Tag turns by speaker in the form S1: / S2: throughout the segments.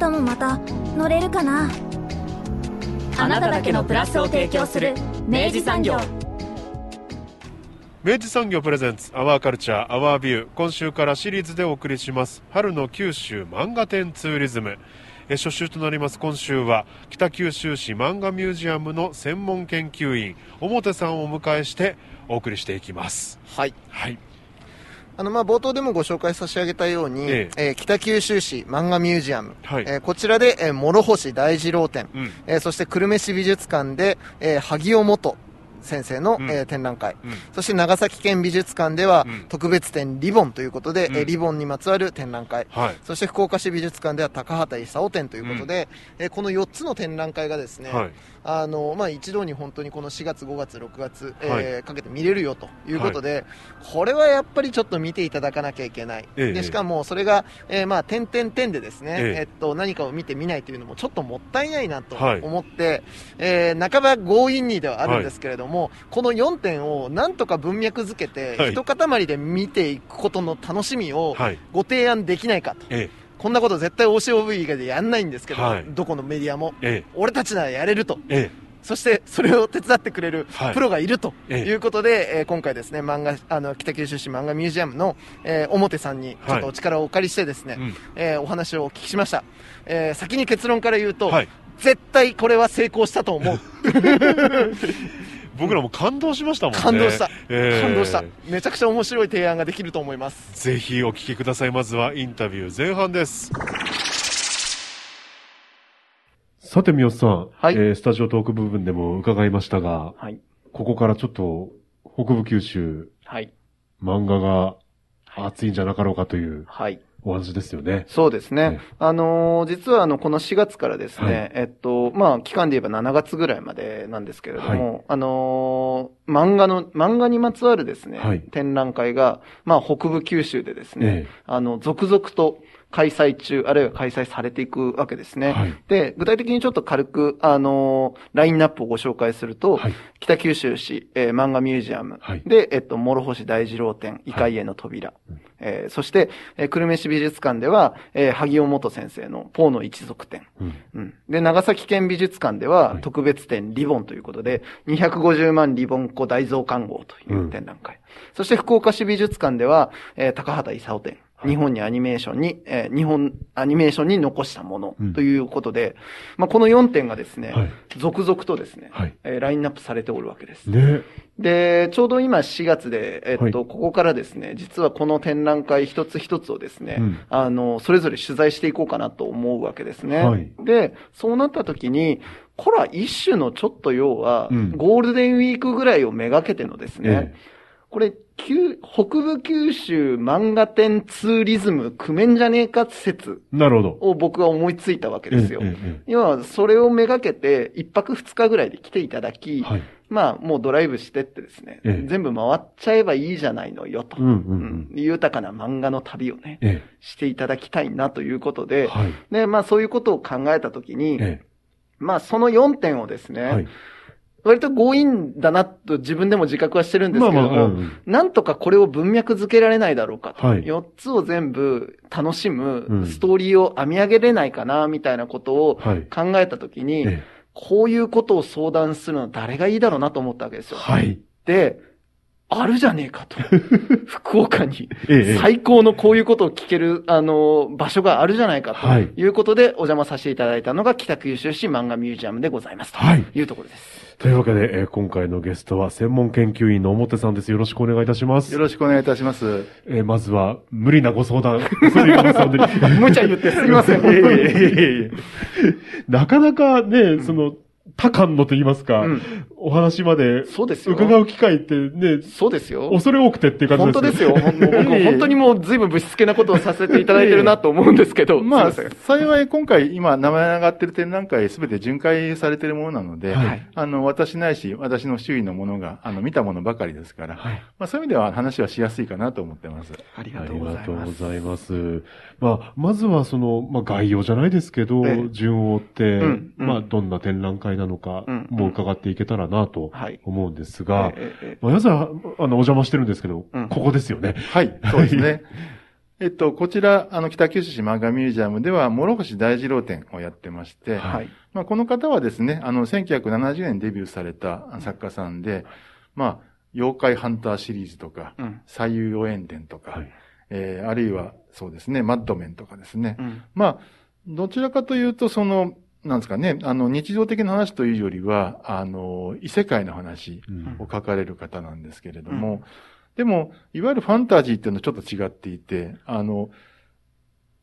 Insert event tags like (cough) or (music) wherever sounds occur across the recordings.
S1: 明日もまた乗れるかな？
S2: あなただけのプラスを提供する明治産業。
S3: 明治産業プレゼンツアワーカルチャーアワービュー今週からシリーズでお送りします。春の九州漫画展ツーリズム。え初週となります。今週は北九州市漫画ミュージアムの専門研究員表さんをお迎えしてお送りしていきます。
S4: はい。
S3: はい
S4: あの、まあ、冒頭でもご紹介差し上げたように、
S3: え
S4: え。ー北九州市漫画ミュージアム、
S3: はい。
S4: えーこちらで、えー諸星大二郎展、
S3: うん。
S4: えーそして久留米市美術館で、えー萩尾元先生の、
S3: うん。
S4: えー展覧会、
S3: うん。
S4: そして長崎県美術館では、
S3: うん。
S4: 特別展リボンということで、
S3: うん。
S4: えーリボンにまつわる展覧会、
S3: はい。
S4: そして福岡市美術館では高畑勲展ということで、えーこの4つの展覧会がですね、
S3: はい
S4: あのまあ、一度に本当にこの4月、5月、6月、えー
S3: はい。
S4: かけて見れるよということで、これはやっぱりちょっと見ていただかなきゃいけない、
S3: ええ。
S4: でしかもそれが、えーまあ、点々点でですね、
S3: ええ。
S4: えっと、何かを見てみないというのもちょっともったいないなと
S3: はい。
S4: 思って、えー半ば強引にではあるんですけれども、この4点をなんとか文脈づけて、
S3: はい。
S4: 一塊で見ていくことの楽しみを
S3: はい。
S4: ご提案できないかと。
S3: え
S4: こんなこと絶対 OCOV 以外でやんないんですけど、
S3: はい。
S4: どこのメディアも。
S3: え
S4: 俺たちならやれると。
S3: ええ。
S4: そしてそれを手伝ってくれる
S3: はい。
S4: プロがいると
S3: ええ。
S4: いうことで、えー今回ですね漫画あの北九州市漫画ミュージアムの、えー表さんにちょっとお力をお借りしてですね、
S3: うん。
S4: えーお話をお聞きしました、えー先に結論から言うと、
S3: はい。
S4: 絶対これは成功したと思う (laughs)
S3: 僕らも感動しましたもんね。
S4: 感動した、
S3: ええ。
S4: 感動した。めちゃくちゃ面白い提案ができると思います。
S3: ぜひお聞きください。まずはインタビュー前半です。さて三好さん、
S4: はい。
S3: えースタジオトーク部分でも伺いましたが
S4: はい。
S3: ここからちょっと北部九州
S4: はい。
S3: 漫画が熱いんじゃなかろうかという
S4: はい
S3: お話ですよね。
S4: そうですね。
S3: ね
S4: あのー実はあの、この4月からですね、
S3: はい。
S4: えっと、まあ、期間で言えば7月ぐらいまでなんですけれども、あのー漫画の、漫画にまつわるですね、
S3: はい。
S4: 展覧会が、まあ、北部九州でですね、
S3: ええ。
S4: あの、続々と開催中、あるいは開催されていくわけですね。
S3: はい。
S4: で、具体的にちょっと軽く、あのーラインナップをご紹介すると、
S3: はい。
S4: 北九州市、えー漫画ミュージアム、
S3: はい。
S4: で、えっと、諸星大二郎展、異界への扉、えーそして、えー久留米市美術館では、えー萩尾元先生のポーの一族展、
S3: うん。
S4: うん。で、長崎県美術館では
S3: はい。
S4: 特別展リボンということで、250万リボン個大増刊号という展覧会。そして福岡市美術館では、えー高畑勲展。日本にアニメーションに、えー日本アニメーションに残したもの
S3: うん。
S4: ということで、まあ、この4点がですね、
S3: はい。
S4: 続々とですね、
S3: はい。
S4: えーラインナップされておるわけです。
S3: ね。
S4: で、ちょうど今4月で、えっと、
S3: はい。
S4: ここからですね、実はこの展覧会一つ一つをですね、
S3: うん。
S4: あの、それぞれ取材していこうかなと思うわけですね。
S3: はい。
S4: で、そうなった時に、これは一種のちょっと要は、
S3: うん。
S4: ゴールデンウィークぐらいをめがけてのですね、
S3: え
S4: これ、九北部九州漫画展ツーリズム組めんじゃねえか説
S3: なるほど。
S4: を僕は思いついたわけですよ。要は、それをめがけて、一泊二日ぐらいで来ていただき、
S3: えはい。
S4: まあ、もうドライブしてってですね、
S3: ええ
S4: 全部回っちゃえばいいじゃないのよと。豊かな漫画の旅をね、
S3: え
S4: していただきたいなということ
S3: え
S4: で、
S3: はい。
S4: で、まあそういうことを考えたときに、
S3: え
S4: まあその4点をですね、
S3: えはい。
S4: 割と強引だなと自分でも自覚はしてるんですけども、
S3: まあまあうんうん
S4: なんとかこれを文脈づけられないだろうかと。
S3: はい
S4: 4つを全部楽し
S3: うん
S4: むストーリーを編み上げれないかな、みたいなことを
S3: はい
S4: 考えたときに、
S3: え
S4: こういうことを相談するのは誰がいいだろうなと思ったわけです
S3: え
S4: よ。
S3: はい。
S4: で、あるじゃねえかと。(laughs) 福岡に
S3: ええ
S4: 最高のこういうことを聞ける、あの、場所があるじゃないか
S3: はい
S4: ということでお邪魔させていただいたのが北九州市漫画ミュージアムでございます。
S3: はい
S4: というところです。
S3: というわけで、えー今回のゲストは専門研究員の表さんです。よろしくお願いいたします。
S5: よろしくお願いいたします。
S3: えーまずは、無理なご相談。恐れ入ります本当に (laughs)
S4: 無茶言ってすみません、
S3: なかなかね、その、多感のと言いますか、
S4: うん
S3: お話まで
S4: そうですよ。
S3: 伺う機会ってね、
S4: そうですよ。
S3: 恐れ多くてっていう感じ
S4: 本当ですよ。ほんもう僕本当にもう随分ぶしつけなことをさせていただいてるなと思うんですけど。(laughs)
S5: まあ、幸い今回今名前上がってる展覧会すべて巡回されてるものなので、
S3: はい
S5: あの、私ないし、私の周囲のものが、あの、見たものばかりですから、
S3: はい
S5: まあそういう意味では話はしやすいかなと思ってます。
S4: あり
S3: あ
S4: がとうござい
S3: りがとう
S4: ます。
S3: ございます。まあ、まずはその、まあ、概要じゃないですけど、
S4: ええ
S3: 順を追って、
S4: うんうん
S3: まあ、どんな展覧会なのか
S4: うん
S3: も伺っていけたらなと
S4: はい。
S3: 思うんですが、
S4: ええええ
S3: まあ、まずは、あの、お邪魔してるんですけど、
S4: うん
S3: ここですよね。
S5: はい、そうですね。えっと、こちら、あの、北九州市漫画ミュージアムでは、諸星大二郎展をやってまして、
S4: はい。
S5: まあ、この方はですね、あの、1970年にデビューされた作家さんで、まあ、妖怪ハンターシリーズとか、
S4: うん。
S5: 左右予言伝とか、
S3: はい
S5: えーあるいは、そうですね、マッドメンとかですね。
S4: うん。
S5: まあ、どちらかというと、その、なんですかね、あの、日常的な話というよりは、あの、異世界の話
S3: うん。
S5: を書かれる方なんですけれども、でも、いわゆるファンタジーっていうのはちょっと違っていて、あの、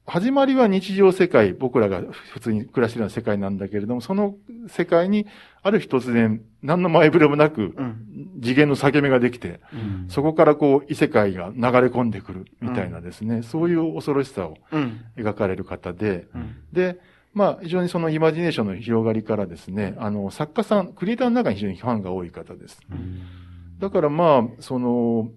S5: 始まりは日常世界、僕らが普通に暮らしているような世界なんだけれども、その世界に、ある日突然、何の前触れもなく、
S4: うん。
S5: 次元の裂け目ができて、
S3: うん。
S5: そこからこう、異世界が流れ込んでくるみたいなですね、そういう恐ろしさを
S4: うん。
S5: 描かれる方で、
S4: うん。
S5: で、まあ、非常にそのイマジネーションの広がりからですね、あの、作家さん、クリエイターの中に非常にファンが多い方です。だからまあ、その、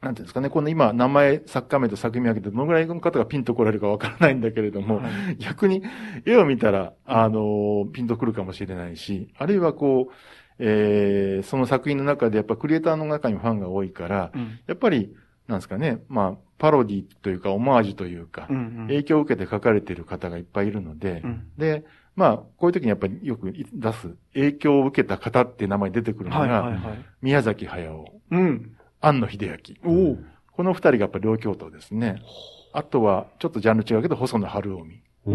S5: なんていうんですかね、この今、名前、作家名と作品名挙げて、どのぐらいの方がピンと来られるかわからないんだけれども、逆に絵を見たら、あの、ピンと来るかもしれないし、あるいはこう、えー、その作品の中でやっぱクリエイターの中にファンが多いから、
S4: うん。
S5: やっぱり、なんですかね、まあ、パロディというか、オマージュというか、
S4: うん。
S5: 影響を受けて書かれている方がいっぱいいるので、
S4: うん。
S5: で、まあ、こういう時にやっぱりよく出す、影響を受けた方って名前出てくるの
S4: はいはい
S5: が、
S4: はい。
S5: 宮崎駿、
S4: うん。
S5: 庵野秀明。この二人がやっぱり両京都ですね。あとは、ちょっとジャンル違うけど、細野晴臣。
S3: お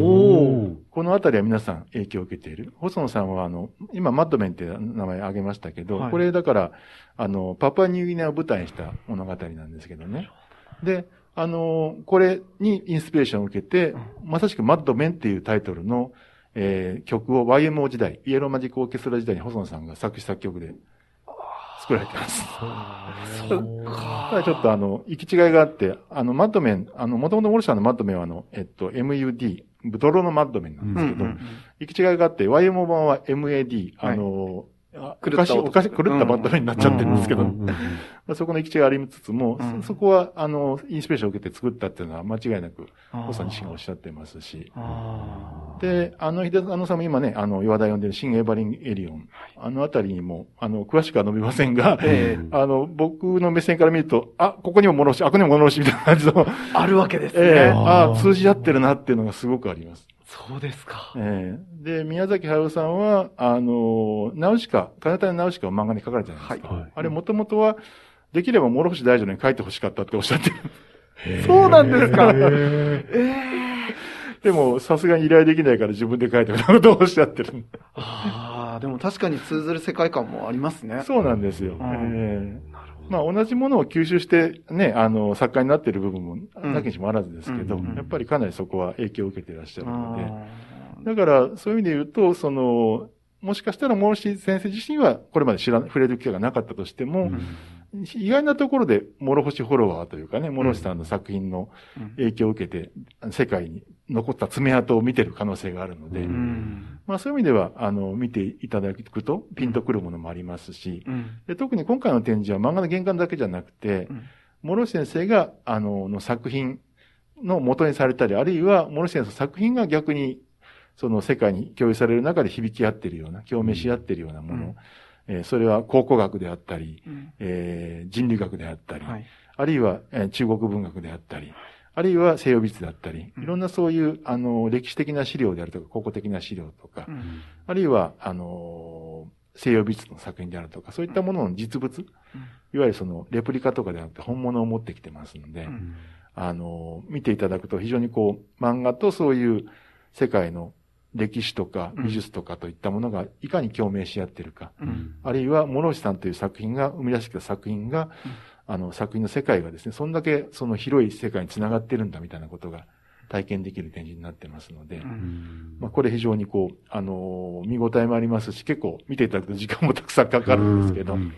S3: ー。
S5: このあたりは皆さん影響を受けている？細野さんは、あの、今、マッドメンって名前挙げましたけど、
S4: はい。
S5: これだから、あの、パプアニューギニアを舞台にした物語なんですけどね。で、あの、これにインスピレーションを受けて、まさしくマッドメンっていうタイトルの、えー曲を YMO 時代、イエローマジックオーケストラ時代に細野さんが作詞作曲で作られてます。ただちょっとあの、行き違いがあって、あの、マッドメン、あの、もともとモルシャーのマッドメンはあの、えっと、MUD、泥のマッドメンなんですけど、行き違いがあって、YMO 版は MAD、あの、あおかしい、おかしい、狂ったマッドメンになっちゃってるんですけど、そこの行き違いありつつも、
S4: うん。
S5: そそこは、あの、インスピレーションを受けて作ったっていうのは間違いなく、細野氏がおっしゃってますし、
S4: あ
S5: で、あの、秀あのさんも今ね、あの、岩田呼んでる新エヴァリンエリオン、あのあたりにも、あの、詳しくは述べませんが、
S4: ええ。
S5: あの、僕の目線から見ると、あ、ここにも物押し、あ、ここにも物押しみたいな感じの、
S4: あるわけですね。
S5: ええ。
S3: あー
S5: あ通じ合ってるなっていうのがすごくあります。
S4: そうですか。
S5: ええで、宮崎駿さんは、あの、ナウシカ、金谷ナウシカを漫画に書かれたじゃないですか。
S3: はい
S5: あれ、もともとは、できれば諸星大二郎に書いてほしかったっておっしゃってる。
S4: そうなんですか
S3: へー
S5: でも、さすがに依頼できないから自分で書いてみたいなことをおっしゃってる。
S4: あ (laughs) あ、でも確かに通ずる世界観もありますね。
S5: そうなんですよ。
S4: ん
S5: ええまあ、同じものを吸収して、ね、あの、作家になっている部分も、なきにしもあらずですけど、
S4: うん
S5: やっぱりかなりそこは影響を受けていらっしゃるので、
S4: あ
S5: だから、そういう意味で言うと、その、もしかしたら、諸石先生自身は、これまで知ら、触れる機会がなかったとしても、意外なところで、諸星フォロワーというかね、諸星さんの作品の
S4: うん。
S5: 影響を受けて、世界に残った爪痕を見てる可能性があるので、
S3: う
S4: ん。
S5: まあそういう意味では、あの、見ていただくと、ピンとくるものもありますし、
S4: うん。
S5: で特に今回の展示は漫画の原刊だけじゃなくて
S4: うん、
S5: 諸石先生が、あの、の作品の元にされたり、あるいは諸石先生の作品が逆に、その世界に共有される中で響き合っているような、共鳴し合っているようなもの、
S4: うん
S5: えーそれは考古学であったり、
S4: うん。
S5: えー人類学であったり、
S4: はい。
S5: あるいは、えー中国文学であったり、あるいは西洋美術であったり、
S4: うん。
S5: いろんなそういう、あの、歴史的な資料であるとか、考古的な資料とか、
S4: うん。
S5: あるいは、あのー西洋美術の作品であるとか、そういったものの実物、いわゆるその、レプリカとかではなくて本物を持ってきてますので、
S4: うん。
S5: あのー見ていただくと非常にこう、漫画とそういう世界の歴史とか
S4: うん。
S5: 美術とかといったものがいかに共鳴し合っているか、
S4: うん。
S5: あるいは、諸石さんという作品が、生み出してきた作品が、あの、作品の世界がですね、そんだけその広い世界につながってるんだみたいなことが体験できる展示になってますので、
S4: うん。
S5: まあ、これ非常にこう、あのー見応えもありますし、結構見ていただくと時間もたくさんかかるんですけど、
S3: うんうんうん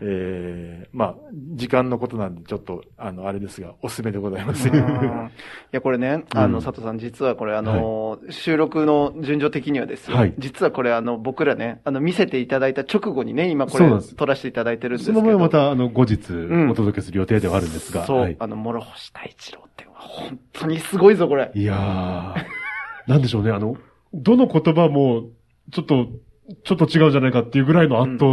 S5: ええまあ、時間のことなんでちょっと、あの、あれですが、おすすめでございます。
S4: うんいや、これね、あの、
S3: うん。
S4: 佐藤さん、実はこれ、あの、収録の順序的にはですよ、
S3: はい。
S4: 実はこれ、あの、僕らね、あの、見せていただいた直後にね、今これ撮らせていただいてるんですけ
S3: そ
S4: ど。
S3: の前また、あの、後日、
S4: ん。
S3: お届けする予定ではあるんですが。
S4: そう、
S3: はい。
S4: あの、諸星太一郎って本当にすごいぞ、これ。
S3: いやー、なんでしょうね、あの、どの言葉も、ちょっと、ちょっと違うじゃないかっていうぐらいの圧倒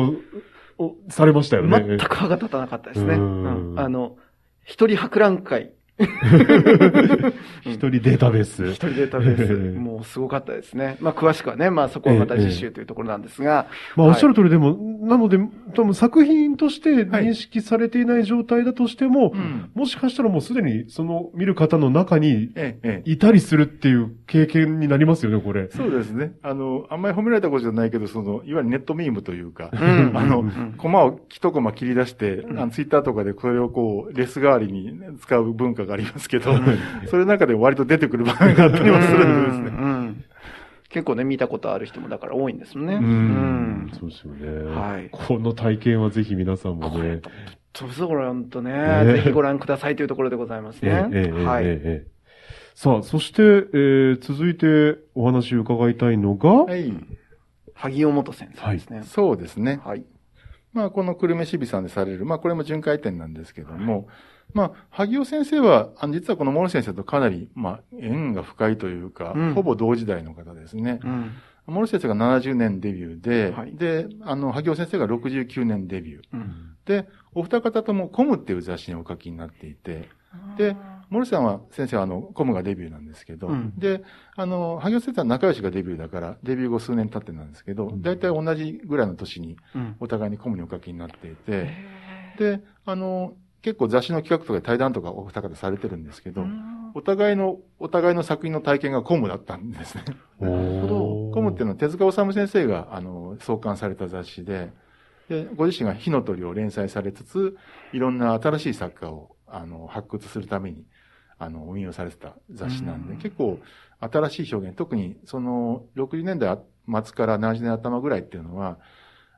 S3: をされましたよね。
S4: 全く歯が立たなかったですね。
S3: う
S4: うんんあの、一人博覧会。(laughs)
S3: 一人データベース。
S4: 一人データベース。もうすごかったですね。まあ詳しくはね、まあそこはまた次週というところなんですが。
S3: まあ、
S4: はい
S3: おっしゃる通りでも、なので、多分作品として認識されていない状態だとしても、
S5: うん。
S3: もしかしたらもうすでにその見る方の中に。いたりするっていう経験になりますよね、これ。
S5: そうですね。あの、あんまり褒められたことじゃないけど、その、いわゆるネットミームというか、
S4: うん (laughs)
S5: あの、
S4: ん
S5: コマを一コマ切り出して、あのツイッターとかでこれをこう、レス代わりに使う文化がありますけど、それの中で割と出てくる場面があったりもするんでですね。
S4: 結構ね、見たことある人もだから多いんですよね。
S3: う
S4: うん
S3: ん。そうですよね。
S4: はい
S3: この体験はぜひ皆さんもね。
S4: そうそう、これ本当ね、
S3: ね
S4: ぜひご覧くださいというところでございます
S3: え
S4: ね。はい。
S3: さあ、そして、えー続いてお話を伺いたいのが、
S5: はい。
S4: 萩尾元先生ですね。
S5: そうですね。
S4: はい。
S5: まあ、この久留米支部さんでされる、まあ、これも巡回展なんですけども、まあ、萩尾先生は、あの実はこの諸先生とかなり、まあ、縁が深いというか、
S4: うん
S5: ほぼ同時代の方ですね。
S4: うん。
S5: 諸先生が70年デビューで、
S4: はい
S5: で、あの、萩尾先生が69年デビュー。
S4: うん。
S5: で、お二方ともコムっていう雑誌にお書きになっていて、で、森さんは、先生はあの、コムがデビューなんですけど、
S4: うん
S5: で、あの、萩尾先生は仲良しがデビューだから、デビュー後数年経ってなんですけど、大体同じぐらいの年に、
S4: うん。
S5: お互いにコムにお書きになっていて、で、あの、結構雑誌の企画とかで対談とかお二方されてるんですけど、お互いの、お互いの作品の体験がコムだったんですね。(laughs)
S3: なる
S4: ほど
S5: コムっていうのは手塚治虫先生が、あの、創刊された雑誌で、で、ご自身が火の鳥を連載されつつ、いろんな新しい作家を、あの、発掘するために、あの、運用されてた雑誌なんで、
S4: うん
S5: 結構新しい表現、特にその、60年代末から70年頭ぐらいっていうのは、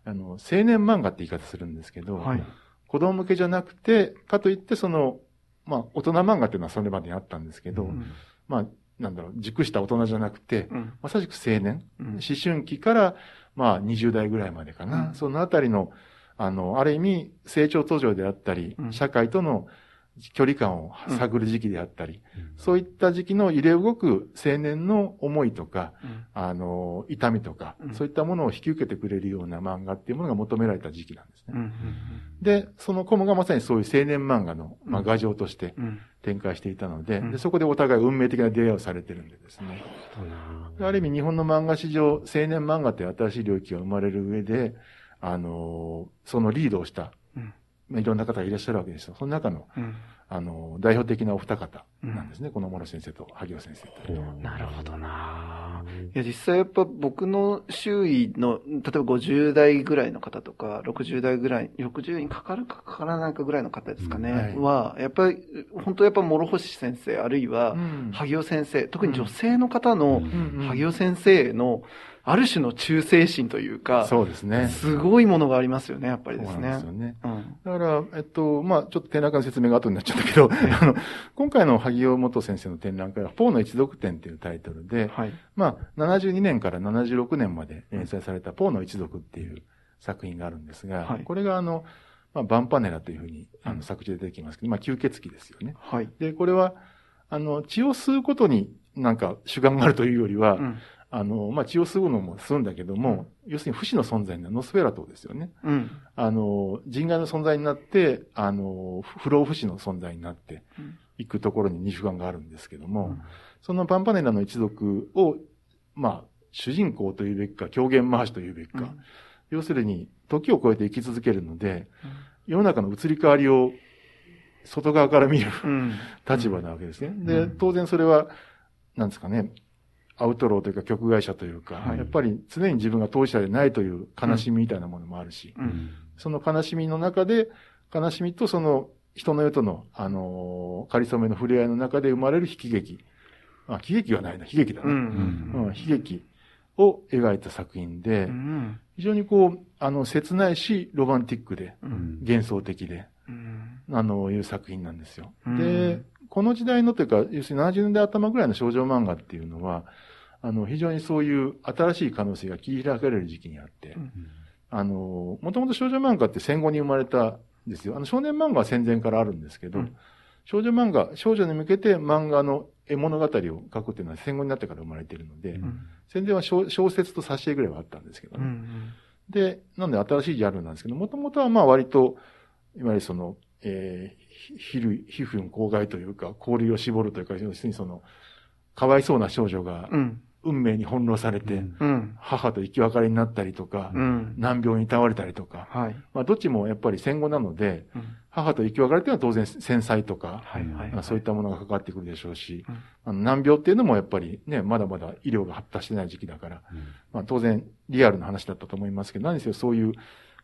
S5: あの、青年漫画って言い方するんですけど、
S4: はい。
S5: 子供向けじゃなくて、かといってその、まあ、大人漫画っていうのはそれまでにあったんですけど、
S3: うん
S5: まあ、なんだろう、熟した大人じゃなくて、
S4: うん。
S5: まさしく青年、
S4: うん
S5: 思春期から、まあ、20代ぐらいまでかな。
S4: うん
S5: そのあたりの、あの、ある意味、成長途上であったり、
S4: うん
S5: 社会との距離感を探る時期であったり、
S3: うん
S5: そういった時期の揺れ動く青年の思いとか、
S4: うん
S5: あの、痛みとか、
S4: うん
S5: そういったものを引き受けてくれるような漫画っていうものが求められた時期なんですね。
S4: うん。
S5: で、そのコムがまさにそういう青年漫画の、まあ、
S4: うん
S5: 画像として
S4: うん。
S5: 展開していたので、
S4: うん
S5: でそこでお互い運命的な出会いをされてるんでですね。である意味日本の漫画史上、青年漫画という新しい領域が生まれる上で、あのーそのリードをした、
S4: うん
S5: まあ、いろんな方がいらっしゃるわけですよ。その中の、
S4: うん。
S5: あのー代表的なお二方なんですね。この諸先生と萩尾先生というのは。
S4: なるほどな。いや、実際やっぱ僕の周囲の、例えば50代ぐらいの方とか、60代ぐらい、60にかかるかかからないかぐらいの方ですかね、
S5: うん
S4: は、やっぱり、本当やっぱ諸星先生、あるいは、
S5: うん
S4: 萩尾先生、特に女性の方の
S3: うん
S5: うん
S4: 萩尾先生の、ある種の忠誠心というか、
S5: そうですね。
S4: すごいものがありますよね、やっぱりですね
S5: そうです。よね。
S4: うん。
S5: だから、えっと、まあ、ちょっと展覧会の説明が後になっちゃったけど、(laughs) あの、今回の萩尾元先生の展覧会は、ポーの一族展っていうタイトルで、
S4: はい。
S5: まあ、72年から76年まで連載されたポーの一族っていう作品があるんですが、
S4: はい
S5: これがあの、まあ、バンパネラというふうに、あ
S4: うん
S5: の、作中で出てきますけど、まあ、吸血鬼ですよね。
S4: はい。
S5: で、これは、あの、血を吸うことになんか主眼があるというよりは、
S4: うん。
S5: あの、まあ、血を吸うのも吸うんだけども、要するに不死の存在なノスフェラトですよね。
S4: うん。
S5: あの、人外の存在になって、あの、不老不死の存在になって
S4: うん
S5: いくところに二主眼があるんですけども、
S4: うん
S5: そのパンパネラの一族を、まあ、主人公というべきか、狂言回しというべきか、
S4: うん
S5: 要するに、時を超えて生き続けるので、世の中の移り変わりを外側から見る
S4: うん。
S5: 立場なわけですね。
S4: ん
S5: で、当然それは、なんですかね、アウトローというか局外者というか、
S4: はい
S5: やっぱり常に自分が当事者でないという悲しみみたいなものもあるし、
S4: うん。
S5: その悲しみの中で、悲しみとその人の世との、あのー、仮初めの触れ合いの中で生まれる引き劇。あ、喜劇はないな、悲劇だ
S4: う
S5: な。
S4: ん。
S5: うん、悲劇を描いた作品で、
S4: うん。
S5: 非常にこう、あの、切ないし、ロマンティックで、
S4: うん。
S5: 幻想的で、
S4: うん。
S5: あの、いう作品なんですよ。
S4: うん
S5: で、この時代のというか、要するに70年代頭ぐらいの少女漫画っていうのは、あの、非常にそういう新しい可能性が切り開かれる時期にあって、
S4: うん
S5: あの、もともと少女漫画って戦後に生まれたんですよ。あの、少年漫画は戦前からあるんですけど、
S4: うん
S5: 少女漫画、少女に向けて漫画の絵物語を書くっていうのは戦後になってから生まれているので、
S3: うん
S5: 戦前は小小説と挿絵ぐらいはあったんですけどね。
S4: うん。
S5: で、なんで新しいジャンルなんですけど、もともとはまあ割と、いわゆるその、えー、ひ皮膚、皮膚口外というか、氷を絞るというか、要するにその、かわいそうな少女が
S4: うん。
S5: 運命に翻弄されて、
S4: うん。
S5: 母と生き別れになったりとか、
S4: うん。
S5: 難病に倒れたりとか、
S4: はい。
S5: まあどっちもやっぱり戦後なので、
S4: うん。
S5: 母と生き別れっていうのは当然戦災とか、
S4: はいはい
S5: まあそういったものが関わってくるでしょうし、
S4: うん。
S5: あの難病っていうのもやっぱりね、まだまだ医療が発達してない時期だから、まあ当然リアルな話だったと思いますけど、何せよそういう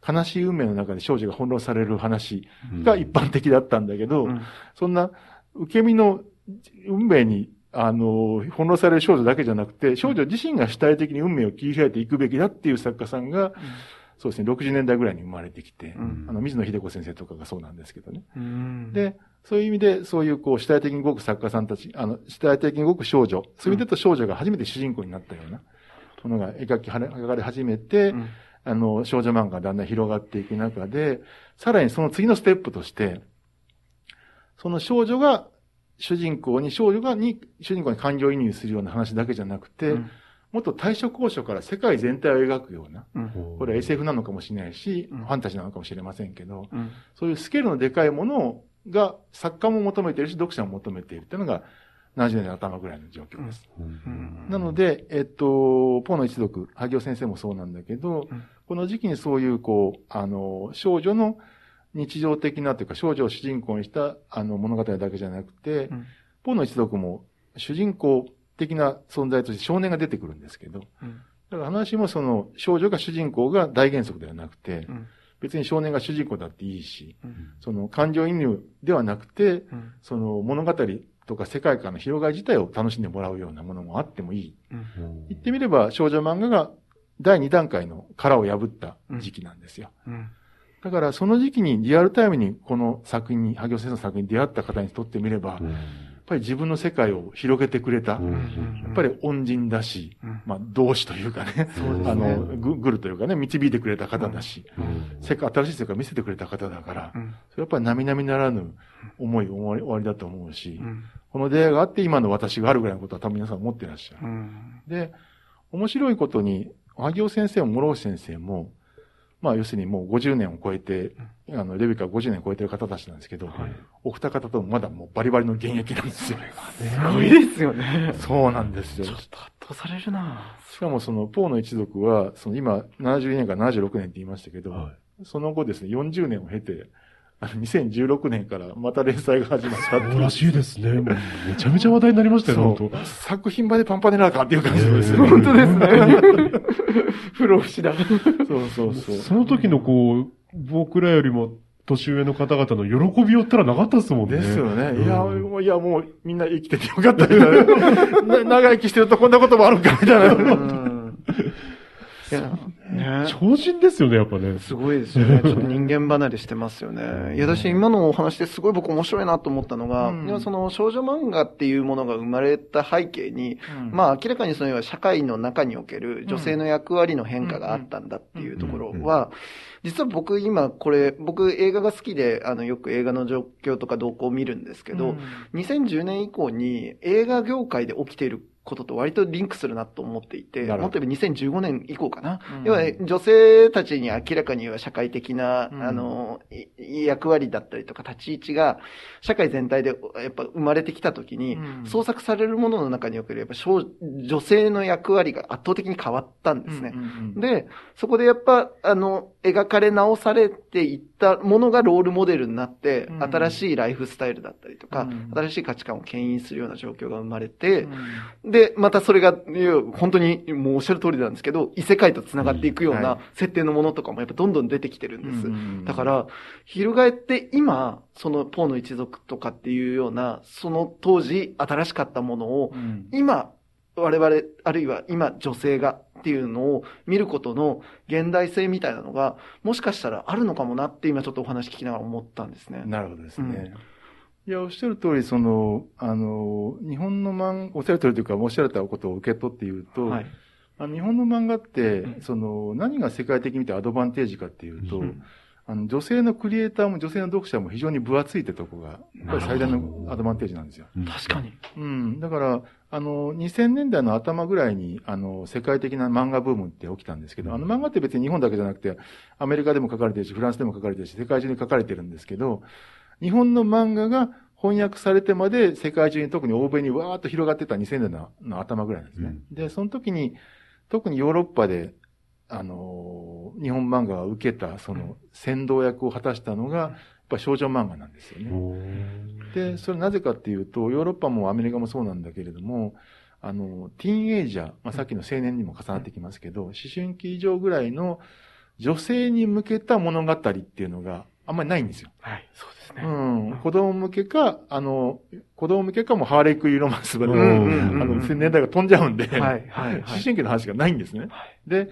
S5: 悲しい運命の中で少女が翻弄される話が一般的だったんだけど、
S4: うん。
S5: そんな受け身の運命に、あの、翻弄される少女だけじゃなくて、少女自身が主体的に運命を切り開いていくべきだっていう作家さんが、そうですね、60年代ぐらいに生まれてきて、
S4: うん。
S5: あの、水野秀子先生とかがそうなんですけどね。
S4: うん、
S5: で、そういう意味で、そういうこう、主体的に動く作家さんたち、あの、主体的に動く少女、そういう意味でと少女が初めて主人公になったようなものが描き、描かれ始めて、
S4: うん。
S5: あの、少女漫画がだんだん広がっていく中で、さらにその次のステップとして、その少女が主人公に、少女がに、主人公に感情移入するような話だけじゃなくて、
S4: うん。
S5: もっと対処交渉から世界全体を描くような、
S4: うん。
S5: これは SF なのかもしれないし、
S4: うん。
S5: ファンタジーなのかもしれませんけど、
S4: うん。
S5: そういうスケールのでかいものが作家も求めているし、読者も求めているっていうのが70年代頭ぐらいの状況です。
S4: うん。
S5: なので、えっと、ポーの一族、萩尾先生もそうなんだけど、
S4: うん。
S5: この時期にそういう、こう、あの、少女の日常的なというか、少女を主人公にした、あの、物語だけじゃなくて、
S4: うん。
S5: ポーの一族も主人公的な存在として少年が出てくるんですけど、
S4: うん。
S5: だから話もその、少女が主人公が大原則ではなくて、
S4: うん。
S5: 別に少年が主人公だっていいし、
S4: うん。
S5: その感情移入ではなくて、
S4: うん。
S5: その物語とか世界観の広がり自体を楽しんでもらうようなものもあってもいい。言ってみれば少女漫画が第2段階の殻を破った時期なんですよ。
S4: うん
S5: だからその時期にリアルタイムにこの作品に、萩尾先生の作品に出会った方にとってみれば、やっぱり自分の世界を広げてくれた、やっぱり恩人だし、
S4: うん。
S5: まあ同志というかね、あの、ぐぐるというかね、導いてくれた方だし、世界、新しい世界を見せてくれた方だから、
S4: うん。
S5: それやっぱり並々ならぬ思い、終わり終わりだと思うし、
S4: うん。
S5: この出会いがあって今の私があるぐらいのことは多分皆さん思ってらっしゃる。
S4: うん。
S5: で、面白いことに、萩尾先生も諸星先生も、まあ要するにもう50年を超えて、あの、レビューから50年を超えてる方たちなんですけど、お二方ともまだもうバリバリの現役なんですよ。
S4: すごいですよね。
S5: そうなんですよ。
S4: ちょっと圧倒されるな
S5: しかもその、ポーの一族は、その今、72年から76年って言いましたけど、その後ですね、40年を経て、あ (laughs) の2016年からまた連載が始まった
S3: そうらしいですね。もうめちゃめちゃ話題になりましたよ、本
S5: 作品場でパンパネラーかっていう感じですよね。
S4: 本当ですね。(laughs) 不老不死だ。
S5: そうそう
S3: 当。
S5: そう。
S3: その時のこう、僕らよりも年上の方々の喜びよったらなかったですもんね。
S5: ですよね。
S3: うん
S5: いや、もういや、もうみんな生きててよかったみたいな。な長生きしてるとこんなこともあるんかみたいな。
S4: うんいや、ね。
S3: 超人ですよね、やっぱね。
S4: すごいですよね。(laughs) ちょっと人間離れしてますよね。いや、私今のお話ですごい僕面白いなと思ったのが、
S5: うん
S4: その少女漫画っていうものが生まれた背景に、まあ明らかにその社会の中における女性の役割の変化があったんだっていうところは、実は僕今これ、僕映画が好きで、あのよく映画の状況とか動向を見るんですけど、2010年以降に映画業界で起きていることと割とリンクするなと思っていて、もっと言えば2015年以降かな。
S5: うん。
S4: 要は女性たちに明らかには社会的な、
S5: うん。
S4: あの、い役割だったりとか立ち位置が社会全体でやっぱ生まれてきたときに、
S5: うん。
S4: 創作されるものの中におけるやっぱ少女性の役割が圧倒的に変わったんですね。
S5: で、
S4: で、そこでやっぱ、あの、描かれ直されていったものがロールモデルになって、
S5: うん。
S4: 新しいライフスタイルだったりとか、
S5: うん。
S4: 新しい価値観を牽引するような状況が生まれて、
S5: うん
S4: で、またそれが、本当にもうおっしゃる通りなんですけど、異世界と繋がっていくような設定のものとかもやっぱどんどん出てきてるんです。
S5: うんうんうん
S4: だから、翻って今、そのポーの一族とかっていうような、その当時新しかったものを、
S5: うん
S4: 今、我々、あるいは今女性がっていうのを見ることの現代性みたいなのが、もしかしたらあるのかもなって今ちょっとお話聞きながら思ったんですね。
S5: なるほどですね。いや、おっしゃる通り、その、あの、日本の漫画、おっしゃる通りというか、おっしゃられたことを受け取って言うと、
S4: はい。
S5: あの日本の漫画って、
S4: うん
S5: その、何が世界的に見てアドバンテージかっていうと、
S4: うん
S5: あの、女性のクリエイターも女性の読者も非常に分厚いってとこが、やっぱり最大のアドバンテージなんですよ。
S4: 確かに。
S5: うん。だから、あの、2000年代の頭ぐらいに、あの、世界的な漫画ブームって起きたんですけど、あの漫画って別に日本だけじゃなくて、アメリカでも書かれてるし、フランスでも書かれてるし、世界中に書かれてるんですけど、日本の漫画が翻訳されてまで世界中に特に欧米にわーっと広がってた2000年のの頭ぐらいなんですね。で、その時に、特にヨーロッパで、あのー日本漫画が受けた、その、先導役を果たしたのが、やっぱ少女漫画なんですよね。で、それなぜかっていうと、ヨーロッパもアメリカもそうなんだけれども、あの、ティーンエイジャー、まあ、さっきの青年にも重なってきますけど、思春期以上ぐらいの女性に向けた物語っていうのがあんまりないんですよ。
S4: はい。そうです
S5: う
S4: ね。
S5: ん。子供向けか、あの、子供向けかもハーレークイーロマンスまで、
S3: うんうん
S4: うん
S5: あの、年代が飛んじゃうんで、
S4: はい、はい、はい (laughs)
S5: 思。春期の話がないんですね。で、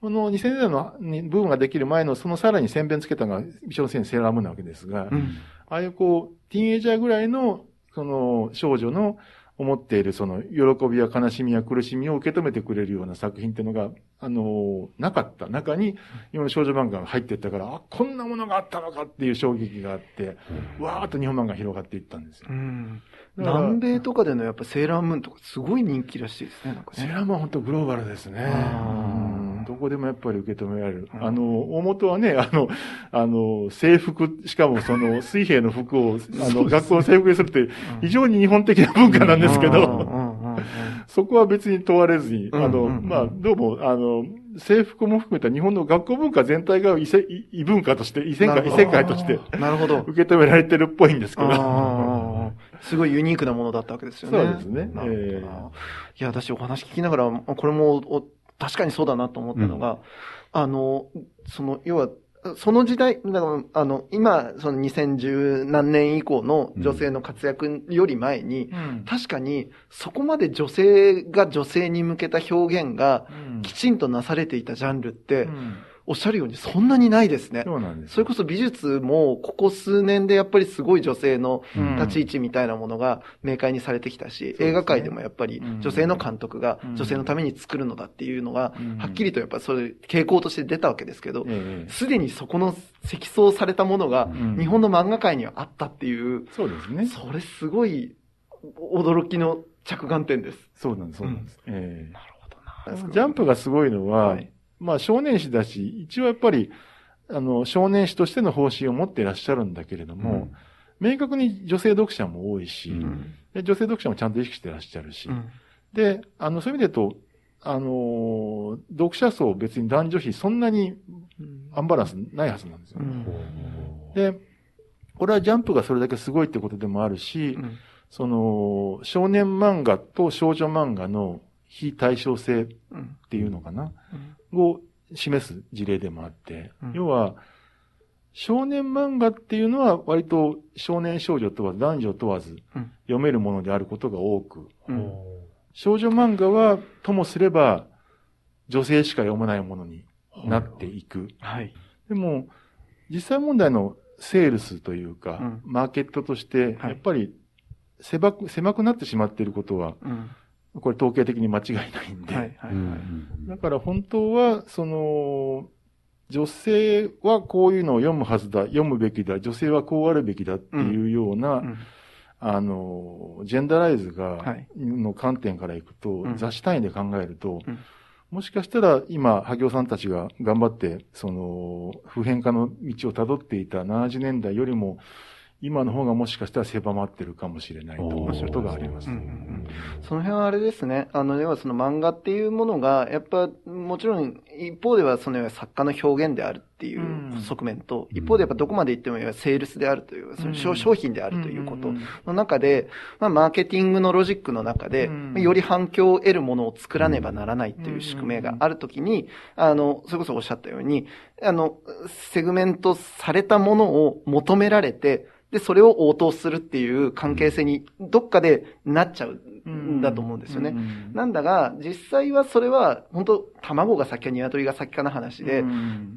S5: この2000年代のにブームができる前の、そのさらに宣伝つけたのが、美少年セーラームーンなわけですが、
S4: うん
S5: ああいうこう、ティーンエイジャーぐらいの、その、少女の思っているその、喜びや悲しみや苦しみを受け止めてくれるような作品っていうのが、あの、なかった中に、今の少女漫画が入っていったから、あ、こんなものがあったのかっていう衝撃があって、わーっと日本漫画が広がっていったんですよ
S4: う。ん。
S5: だから
S4: 南米とかでのやっぱセーラームーンとかすごい人気らしいですね、なんかね。
S5: セーラームーンは本当グローバルですね。うんどこでもやっぱり受け止められる。
S4: うん。
S5: あの、大元はね、あの、あの、制服、しかもその、(laughs) 水兵の服を、あの、学校の制服にするって、非常に日本的な文化なんですけど、(laughs) そこは別に問われずに、あの、まあ、どうも、あの、制服も含めた日本の学校文化全体が異世異異文化として、異世界、異世界として
S4: なるほど。
S5: 受け止められてるっぽいんですけど。
S4: すごいユニークなものだったわけですよね。
S5: そうですね。え
S4: いや、私お話聞きながら、これもお確かにそうだなと思ったのが、あの、その、要は、その時代、だからあの、今、その2010何年以降の女性の活躍より前に、
S5: うん。
S4: 確かにそこまで女性が女性に向けた表現が
S5: うん。
S4: きちんとなされていたジャンルって、
S5: うん
S4: おっしゃるようにそんなにないですね。
S5: そうなんです。
S4: それこそ美術もここ数年でやっぱりすごい女性の
S5: うん
S4: 立ち位置みたいなものが明快にされてきたし、
S5: ね
S4: 映画界でもやっぱり
S5: うん
S4: 女性の監督が
S5: うん
S4: 女性のために作るのだっていうのが
S5: うん
S4: はっきりとやっぱそういう傾向として出たわけですけど、
S5: ええ
S4: すでにそこの積層されたものが
S5: ん
S4: 日本の漫画界にはあったっていう、
S5: そうですね。
S4: それすごい驚きの着眼点です。
S5: そうなんです、そうなんです。ええ
S4: なるほどな。
S5: ジャンプがすごいのは、
S4: はい
S5: まあ少年誌だし、一応やっぱり、あの、少年誌としての方針を持っていらっしゃるんだけれども、明確に女性読者も多いし、
S4: うん。
S5: で女性読者もちゃんと意識してらっしゃるし、
S4: うん。
S5: で、あの、そういう意味で言うと、あのー読者層別に男女比そんなにアンバランスないはずなんですよ。
S4: うん。
S5: で、これはジャンプがそれだけすごいってことでもあるし、
S4: うん。
S5: その、少年漫画と少女漫画の非対称性っ
S4: うん。
S5: ていうのかな、
S4: うん。
S5: を示す事例でもあって、
S4: うん。
S5: 要は、少年漫画っていうのは割と少年少女問わず男女問わず
S4: うん。
S5: 読めるものであることが多く、
S4: うん。
S5: 少女漫画はともすれば女性しか読めないものになっていく。
S4: はい。
S5: でも、実際問題のセールスというか、
S4: うん。
S5: マーケットとして、
S4: はい。
S5: やっぱり狭く、狭くなってしまっていることは、
S4: うん
S5: これ統計的に間違いないんで、
S4: はい、はい、はい。
S5: だから本当は、その、女性はこういうのを読むはずだ、読むべきだ、女性はこうあるべきだっていうような、
S4: うん。
S5: あの、ジェンダーライズが、
S4: はい。
S5: の観点からいくと、
S4: うん。
S5: 雑誌単位で考えると、
S4: うん。
S5: もしかしたら今、萩尾さんたちが頑張って、その、普遍化の道を辿っていた70年代よりも、今の方がもしかしたら狭まってるかもしれないということがあります。
S4: その辺はあれですね。あの、要はその漫画っていうものが、やっぱ、もちろん、一方ではその作家の表現であるっっていう側面と、一方でやっぱどこまで行ってもセールスであるという、その商商品であるということの中で、まあ、マーケティングのロジックの中で、より反響を得るものを作らねばならないという宿命があるときに、あの、それこそおっしゃったように、あの、セグメントされたものを求められて、で、それを応答するっていう関係性にどっかでなっちゃうんだと思うんですよね。なんだが、実際はそれは、本当卵が先か鶏が先かの話で、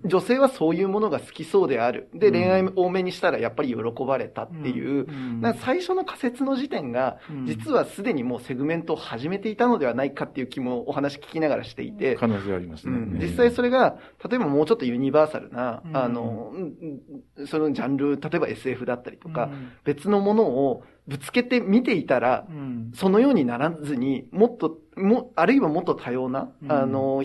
S4: 女性はそういうものが好きそうである。で、恋愛多めにしたらやっぱり喜ばれたっていう、最初の仮説の時点が、実はすでにもうセグメントを始めていたのではないかっていう気もお話聞きながらしていて、
S5: 可能性ありますね。
S4: 実際それが、例えばもうちょっとユニバーサルな、あの、そのジャンル、例えば SF だったりとか、別のものをぶつけて見ていたら、そのようにならずに、もっと、も、あるいはもっと多様な、あの、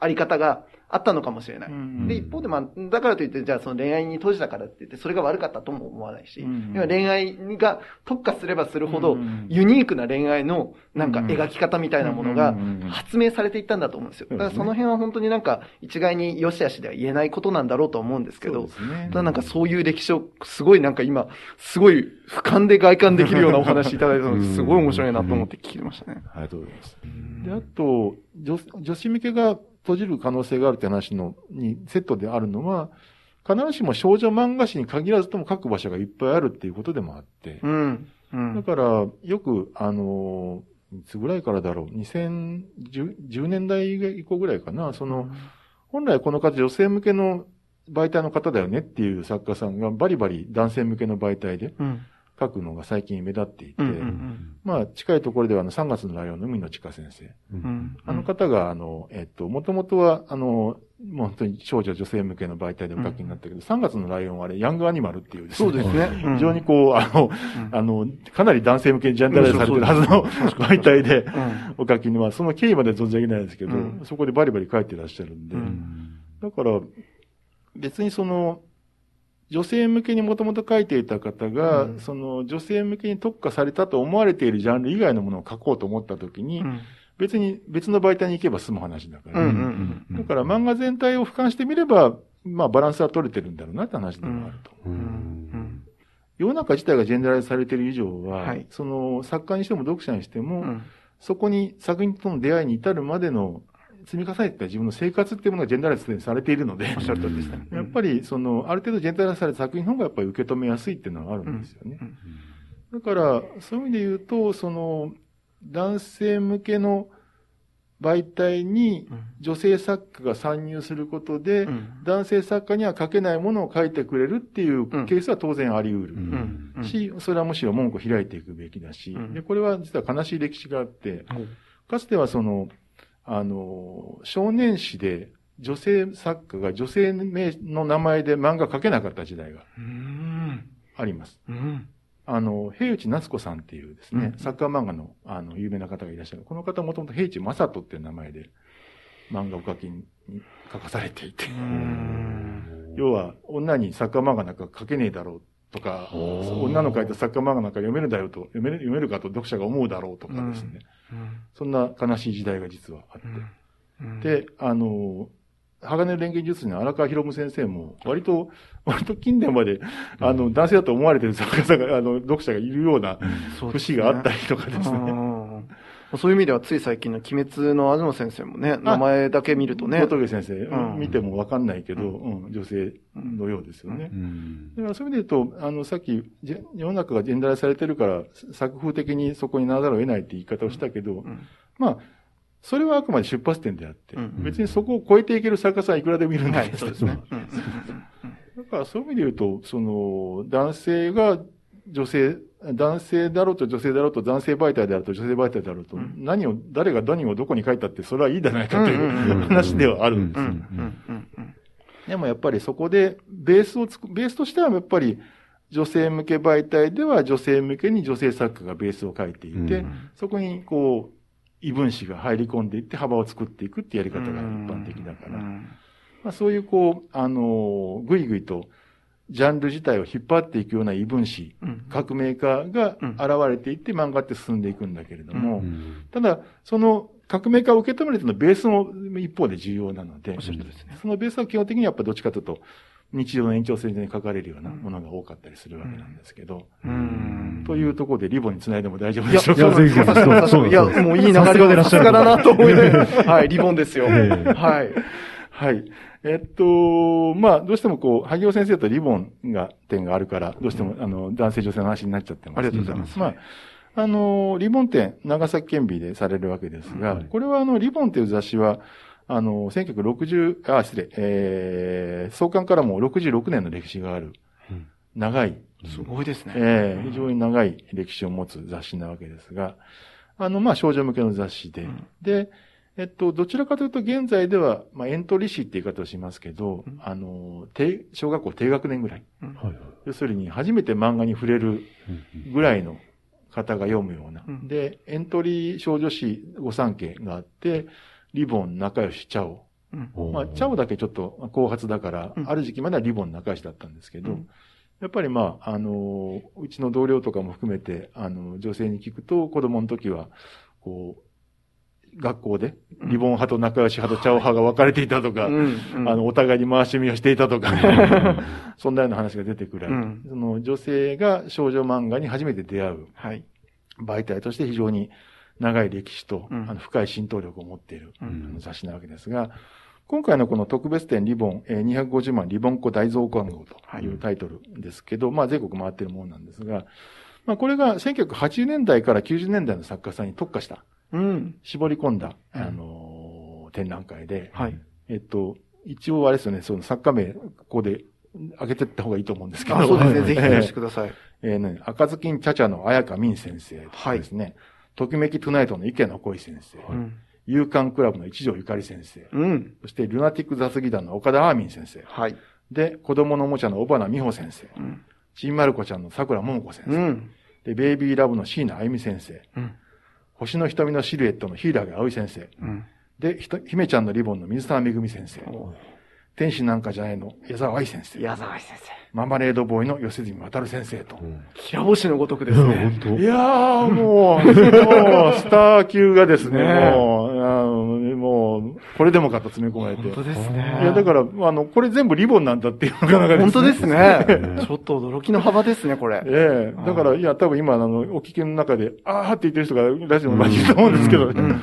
S4: あり方があったのかもしれない。で、一方で、まあ、だからといって、じゃあその恋愛に閉じたからって言って、それが悪かったとも思わないし、今恋愛が特化すればするほど、ユニークな恋愛のなんか描き方みたいなものが発明されていったんだと思うんですよ。だからその辺は本当になんか一概に良し悪しでは言えないことなんだろうと思うんですけど、ただなんかそういう歴史をすごいなんか今、すごい俯瞰で外観できるようなお話いただいたので、すごい面白いなと思って聞きましたね。
S5: ありがとうございます。で、あと、女女子向けが閉じる可能性があるって話の、にセットであるのは、必ずしも少女漫画誌に限らずとも書く場所がいっぱいあるっていうことでもあって。うん。うん、だから、よく、あの、いつぐらいからだろう、2010年代以降ぐらいかな、その、うん、本来この方女性向けの媒体の方だよねっていう作家さんがバリバリ男性向けの媒体で、うん書くのが最近目立っていて、まあ、近いところでは、あの、3月のライオンの海野千佳先生。あの方が、あの、えっと、もともとは、あの、もう本当に少女女性向けの媒体でお書きになったけど、うん、3月のライオンはあれ、ヤングアニマルっていうです
S4: ね。そうですね。
S5: 非常にこう、あの、うん、あの、かなり男性向けにジャンダライズされてるはずの媒体でお書きには、その経緯まで存じ上げないですけど、そこでバリバリ書いてらっしゃるんで、だから、別にその、女性向けにもともと書いていた方が、うん、その女性向けに特化されたと思われているジャンル以外のものを書こうと思ったときに、うん、別に別の媒体に行けば済む話だから、だから漫画全体を俯瞰してみれば、まあバランスは取れてるんだろうなって話でもあると。世の中自体がジェンダライズされている以上は、はい、その作家にしても読者にしても、そこに作品との出会いに至るまでの積み重ねてた自分の生活っていうものがジェンダーライズされているので、
S4: おっしゃる通りですね。
S5: やっぱり、その、ある程度ジェンダーライズされた作品の方がやっぱり受け止めやすいっていうのがあるんですよね。だから、そういう意味で言うと、その、男性向けの媒体に女性作家が参入することで、男性作家には書けないものを書いてくれるっていうケースは当然あり得る。し、それはむしろ門戸を開いていくべきだし、で、これは実は悲しい歴史があって、かつてはその、あの、少年誌で女性作家が女性の名前で漫画描けなかった時代があります。あの、平内夏子さんっていうですね、サッカー漫画のあの有名な方がいらっしゃる。この方もともと平内正人っていう名前で漫画を書きに書かされていて、要は女にサッカー漫画なんか書けねえだろうとか、女の書いたサッカー漫画なんか読めるだよと、読める読めるかと読者が思うだろうとかですね。そんな悲しい時代が実はあって。で、あの、鋼錬金術師の荒川博夢先生も、割と、(laughs) 割と近年まで、あの、男性だと思われてる作家さんが、あの、読者がいるような節があったりとかですね。
S4: そういう意味ではつい最近の鬼滅の東先生もね、名前だけ見るとね。
S5: 仏先生、うん、見てもわかんないけど、うん、女性のようですよね。うん、だからそういう意味で言うと、あの、さっき、世の中がジェンダーされてるから、作風的にそこにならざるを得ないって言い方をしたけど、まあ、それはあくまで出発点であって、別にそこを超えていける作家さんいくらでもいるんだけど、はい、そうですね。だからそういう意味で言うと、その、男性が女性、男性だろうと女性だろうと男性媒体であると女性媒体であると、うん、何を、誰が何をどこに書いたってそれはいいじゃないかという話ではある。ん。ですよ。でもやっぱりそこでベースをつく、ベースとしてはやっぱり女性向け媒体では女性向けに女性作家がベースを書いていて、うん、そこにこう、異分子が入り込ん。でいって幅を作っていくってやり方が一般的だから、まあ、そういうこう、あの、ぐいぐいとジャンル自体を引っ張っていくような異分子、うん、革命家が現れていって漫画って進んでいくんだけれども、うん、ただ、その革命家を受け止めるとのベースも一方で重要なので、
S4: おっしゃるとりですね。
S5: そのベースは基本的にやっぱどっちかというと、日常の延長線上に書かれるようなものが多かったりするわけなんですけど、
S4: うん。
S5: というところでリボンにつないでも大丈夫
S4: いや、
S5: でしょうか
S3: いやぜひ
S4: いや、もういい流れ
S3: でいらっしゃる
S4: さすがだなと思いながら。はい、リボンですよ。
S3: ええ
S4: はい。
S5: はい。えっと、まあ、どうしてもこう、萩尾先生とリボンが、点があるから、どうしても、あの、男性女性の話になっちゃってます。
S4: ありがとうございます。
S5: まあ、あの、リボン展、長崎県美でされるわけですが、
S3: はい。
S5: これはあの、リボンという雑誌は、あの、1960、あ、失礼、えー、創刊からも66年の歴史がある、
S3: うん。
S5: 長い、
S4: すごいですね。
S5: ええ非常に長い歴史を持つ雑誌なわけですが、あの、まあ、少女向けの雑誌で、
S4: うん。
S5: で、えっと、どちらかというと、現在では、まあ、エントリー誌って言い方をしますけど、
S4: うん。
S5: あの、低、小学校低学年ぐらい。
S3: はいはい。
S5: 要するに、初めて漫画に触れる
S3: うん
S5: ぐらいの方が読むような。
S4: うん。
S5: で、エントリー少女誌御三家があって、リボン、仲良し、チャオ。
S3: うん。
S5: まあ、チャオだけちょっと後発だから、
S4: うん。
S5: ある時期まではリボン仲良しだったんですけど、
S4: うん。
S5: やっぱりまあ、あの、うちの同僚とかも含めて、あの、女性に聞くと、子供の時は、こう、学校で、リボン派と仲良し派とチャオ派が分かれていたとか、あの、お互いに回し見をしていたとか、(laughs) そんなような話が出てくる、
S4: うん。
S5: その女性が少女漫画に初めて出会う
S4: はい。
S5: 媒体として非常に長い歴史と、
S4: うん。
S5: あの深い浸透力を持っている、雑誌なわけですが、今回のこの特別展リボン、えー250万リボンコ大増刊号というタイトルですけど、まあ全国回ってるものなんですが、まあこれが1980年代から90年代の作家さんに特化した、
S4: うん。
S5: 絞り込んだ、
S4: うん
S5: あのー展覧会で、
S4: はい。
S5: えっと、一応あれですよね、その作家名、ここで上げてった方がいいと思うんですけど。
S4: あ、そうですね。ぜひよろし
S5: え
S4: くください。
S5: ーえーね、赤ずきんちゃちゃの綾香敏先生ですね。ときめきトゥナイトの池野恋先生。
S4: うん。
S5: 勇敢クラブの一条ゆかり先生。
S4: うん。
S5: そして、ルナティック雑技団の岡田アーミン先生。
S4: はい。
S5: で、子供のおもちゃの小花美穂先生。
S4: うん。
S5: ちんまる子ちゃんの桜桃子先生。
S4: うん。
S5: で、ベイビーラブの椎名あゆみ先生。
S4: うん。
S5: 星の瞳のシルエットの柊葵先生。
S4: うん。
S5: で、ひと姫ちゃんのリボンの水沢めぐみ先生。天使なんかじゃないの？矢沢愛先生。
S4: 矢沢先生。
S5: ママレードボーイの吉住渡先生と。
S3: うん
S4: きら星のごとくですね。
S3: 本当
S5: いやー、もう、もう、スター級がですね、
S4: ねえ
S5: もう、あのもう、これでもかと詰め込まれて。
S4: 本当ですね。
S5: いや、だから、あの、これ全部リボンなんだっていうのがなかなか
S4: 本当です
S5: ね。
S4: ね。ちょっと驚きの幅ですね、これ。
S5: ええだから、いや、多分今、あの、お聞きの中で、あーって言ってる人がラジオの前にいると思うんですけどね。
S4: うん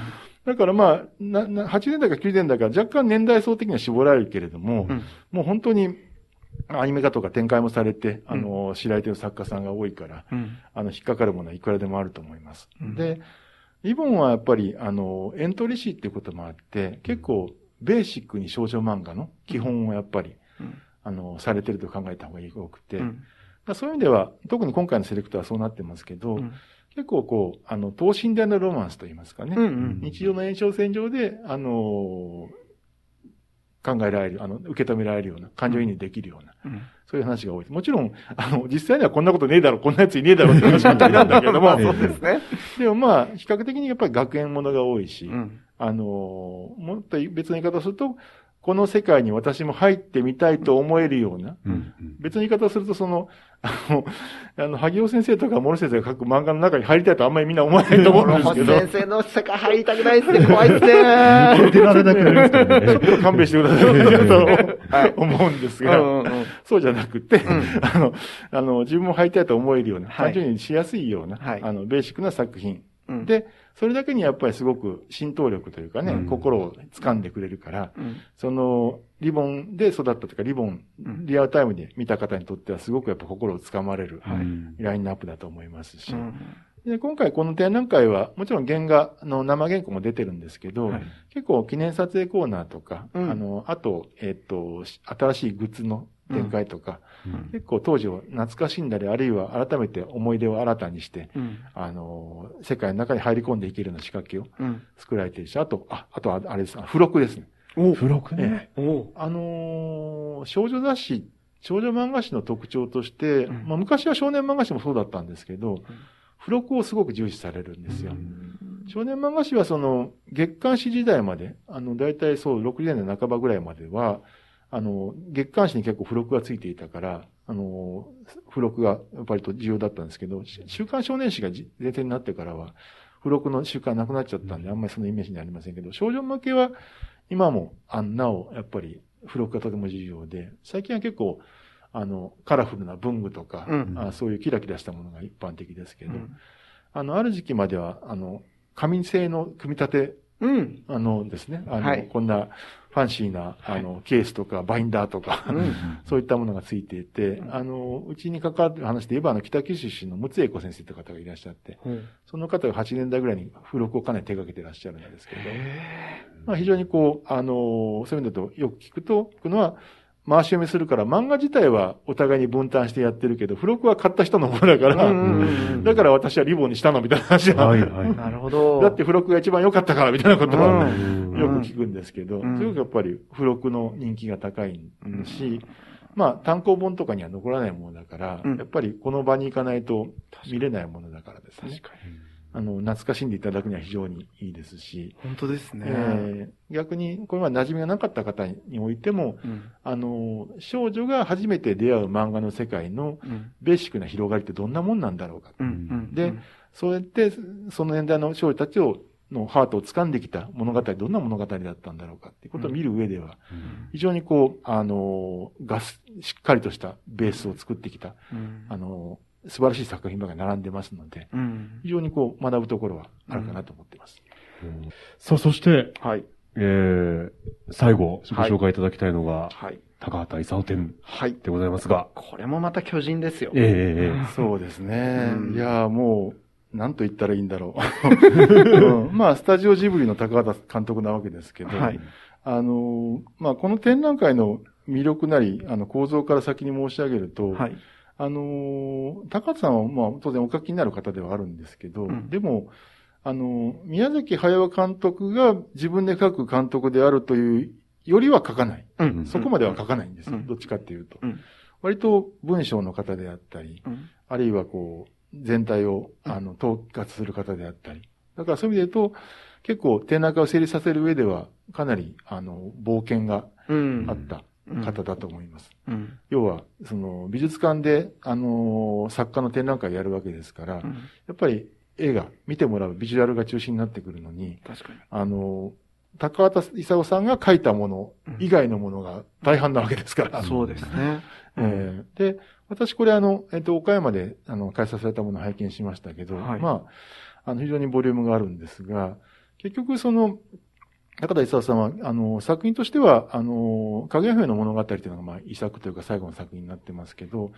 S5: だからまあ、な、な、8年代か9年代か若干年代層的には絞られるけれども、
S4: うん。
S5: もう本当に、アニメ化とか展開もされて、あの、知られてる作家さんが多いから、
S4: うん。
S5: あの、引っかかるものはいくらでもあると思います。
S4: うん。
S5: で、リボンはやっぱり、あの、エントリー誌っていうこともあって、結構、ベーシックに少女漫画の基本をやっぱり、
S4: うん。
S5: あの、されてると考えた方が多くて、そういう意味では、特に今回のセレクトはそうなってますけど、
S4: うん
S5: 結構こう、あの、等身大のロマンスといいますかね、
S4: うんうん
S5: 日常の延長線上で、あの考えられる、あの、受け止められるような、感情移入できるような、
S4: うん
S5: そういう話が多いです。もちろん、あの、実際にはこんなことねえだろ、こんなやついねえだろって話なんだけども、
S4: まあ (laughs) そうですね。
S5: でもまあ、比較的にやっぱり学園ものが多いし、
S4: うん。
S5: あのもっと別の言い方をすると、この世界に私も入ってみたいと思えるような、
S3: うん
S5: 別の言い方をすると、その、あの、あの、萩尾先生とか諸先生が書く漫画の中に入りたいとあんまりみんな思わないと思うんですけど、
S4: 先生の世界入りたくないですね。怖いですね。
S3: 出られなくなりますから
S5: ちょっ
S3: ね。
S5: と勘弁してくださいと (laughs) 思うんですが、
S4: うんうんうん
S5: そうじゃなくて、
S4: ん
S5: あの、あの、自分も入りたいと思えるような、
S4: はい
S5: 単純にしやすいような、
S4: はい
S5: あの、ベーシックな作品。
S4: うん、
S5: で、それだけにやっぱりすごく浸透力というかね、
S3: うん。
S5: 心を掴んでくれるから、
S4: うん。
S5: その、リボンで育ったというか、リボン、
S4: うん。
S5: リアルタイムで見た方にとってはすごくやっぱ心を掴まれる、
S3: うん
S5: ラインナップだと思いますし、
S4: うん。
S5: で今回この展覧会は、もちろん原画の生原稿も出てるんですけど、
S4: はい。
S5: 結構記念撮影コーナーとか、
S4: うん。
S5: あの、あと、えっ、と、し新しいグッズの展開とか、
S3: うん。
S5: 結構当時を懐かしんだり、あるいは改めて思い出を新たにして、
S4: うん。
S5: あの、世界の中に入り込んでいけるような仕掛けを
S4: うん。
S5: 作られているし、あと、あ、あとはあれです、付録ですね。
S4: お。
S3: 付録ね。
S4: お。
S5: あのー少女雑誌、少女漫画誌の特徴として、
S4: うん。
S5: まあ昔は少年漫画誌もそうだったんですけど、付録をすごく重視されるんですよ。少年漫画誌はその月刊誌時代まで、あの、大体そう、60年代半ばぐらいまでは、あの、月刊誌に結構付録がついていたから、あの、付録が割と重要だったんですけど、し週刊少年誌がじ前提になってからは、付付録の習慣なくなっちゃったんで、あんまりそのイメージにありませんけど、少女向けは今も、あなお、やっぱり付録がとても重要で、最近は結構、あの、カラフルな文具とか、
S4: うん。
S5: あそういうキラキラしたものが一般的ですけど、
S4: うん。
S5: あの、ある時期までは、あの、紙製の組み立て、
S4: うん。
S5: あのですね、あの、
S4: はい。
S5: こんなファンシーな、あの、ケースとかバインダーとか、
S4: うん
S5: そういったものがついていて、あの、うちに関わる話で言えば、あの、北九州出身の陸奥英子先生という方がいらっしゃって、その方が8年代ぐらいに付録をかなり手掛けてらっしゃるんですけど、まあ非常にこう、あの、そういうのだとよく聞くと、聞くのは、回し読みするから漫画自体はお互いに分担してやってるけど、付録は買った人のものだから、
S4: うん
S5: だから私はリボンにしたのみたいな話が、
S3: はいはい。
S4: なるほど。
S5: だって付録が一番良かったからみたいなことは、
S4: うん
S5: よく聞くんですけど、
S4: うん
S5: すごくやっぱり付録の人気が高いし、まあ単行本とかには残らないものだから、
S4: うん
S5: やっぱりこの場に行かないと見れないものだからですね。
S4: 確かに。
S5: あの、懐かしんでいただくには非常にいいですし、
S4: 本当ですね。
S5: えー逆にこれは馴染みがなかった方においても、
S4: うん。
S5: あの、少女が初めて出会う漫画の世界の
S4: うん。
S5: ベーシックな広がりってどんなもんなんだろうか。
S4: うんうん
S5: でそうやって、その年代の少女たちを、のハートを掴んできた物語、どんな物語だったんだろうかっていうことを見る上では、非常にこう、あの、ガス、しっかりとしたベースを作ってきた、
S4: うん。
S5: あの、素晴らしい作品ばかり並んでますので、
S4: うん
S5: 非常にこう、学ぶところはあるかなと思っています。
S3: さあ、そして、
S4: はい。
S3: えー、最後、ご紹介いただきたいのが、
S4: はい。
S3: 高畑勲展
S4: はい。
S3: でございますが、
S4: これもまた巨人ですよ。
S3: えええええ
S5: そうですね。
S4: うん
S5: いやーもう、なんと言ったらいいんだろう。(laughs) うんまあ、スタジオジブリの高畑監督なわけですけど、
S4: はい。
S5: あのーまあ、この展覧会の魅力なり、あの、構造から先に申し上げると、
S4: はい。
S5: あのー高畑さんは、まあ、当然お書きになる方ではあるんですけど、
S4: うん
S5: でも、あのー宮崎駿監督が自分で書く監督であるというよりは書かない。
S4: うん
S5: そこまでは書かないんですよ。
S4: うん
S5: どっちかっていうと。
S4: うん
S5: 割と文章の方であったり、
S4: うん
S5: あるいはこう、全体を、あの、統括する方であったり。だからそういう意味で言うと、結構展覧会を成立させる上では、かなり、あの、冒険が
S4: うん
S5: あった方だと思います。
S4: うん。
S5: 要は、その、美術館で、あの、作家の展覧会やるわけですから、や
S4: うん
S5: っぱり映画、見てもらうビジュアルが中心になってくるのに、
S4: 確かに。
S5: あの、高畑勲さんが書いたもの以外のものが大半なわけですから。
S4: そうですね。
S5: えーで、私これあの、えっ、と、岡山で、あの、開催されたものを拝見しましたけど、
S4: はい
S5: まあ、あの、非常にボリュームがあるんですが、結局その、高田勲さんは、あの、作品としては、あの、影姫の物語っていうのが、まあ、遺作というか最後の作品になってますけど、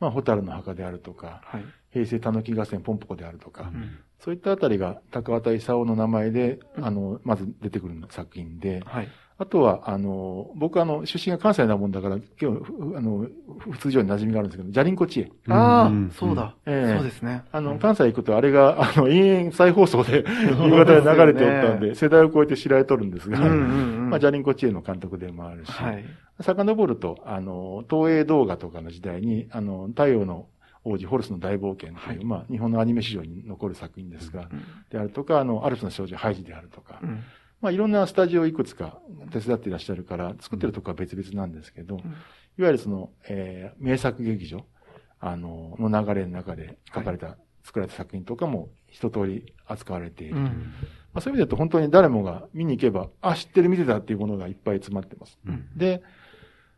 S5: まあ、ホタルの墓であるとか、
S4: はい。
S5: 平成たぬき合戦ポンポコであるとか、
S4: うん
S5: そういったあたりが高畑勲の名前で、
S4: うん
S5: あの、まず出てくる作品で、
S4: はい。
S5: あとは、あの、僕あの、出身が関西なもんだから、今日、ふあの、普通上に馴染みがあるんですけど、ジャリンコ知恵。
S4: あ
S3: うん
S4: あ、そうだ。
S5: ええ
S4: そうですね。
S5: あの、関西行くと、あれが、あの、延々再放送で、(laughs) 夕方で流れておったんで、世代を超えて知られとるんですが。まあ、ジャリンコ知恵の監督でもあるし、
S4: はい。
S5: 遡ると、あの、東映動画とかの時代に、あの、太陽の王子、ホルスの大冒険という、
S4: はい
S5: まあ、日本のアニメ史上に残る作品ですが、
S4: うん
S5: であるとか、あの、アルプスの少女ハイジであるとか、
S4: うん
S5: まあ、いろんなスタジオをいくつか手伝っていらっしゃるから、作ってるとこは別々なんですけど、いわゆるその、えー名作劇場、あの、の流れの中で書かれた、作られた作品とかも一通り扱われている。ま
S4: うん。
S5: あ、そういう意味で言うと本当に誰もが見に行けば、あ、知ってる見てたっていうものがいっぱい詰まってます。
S4: うん。
S5: で、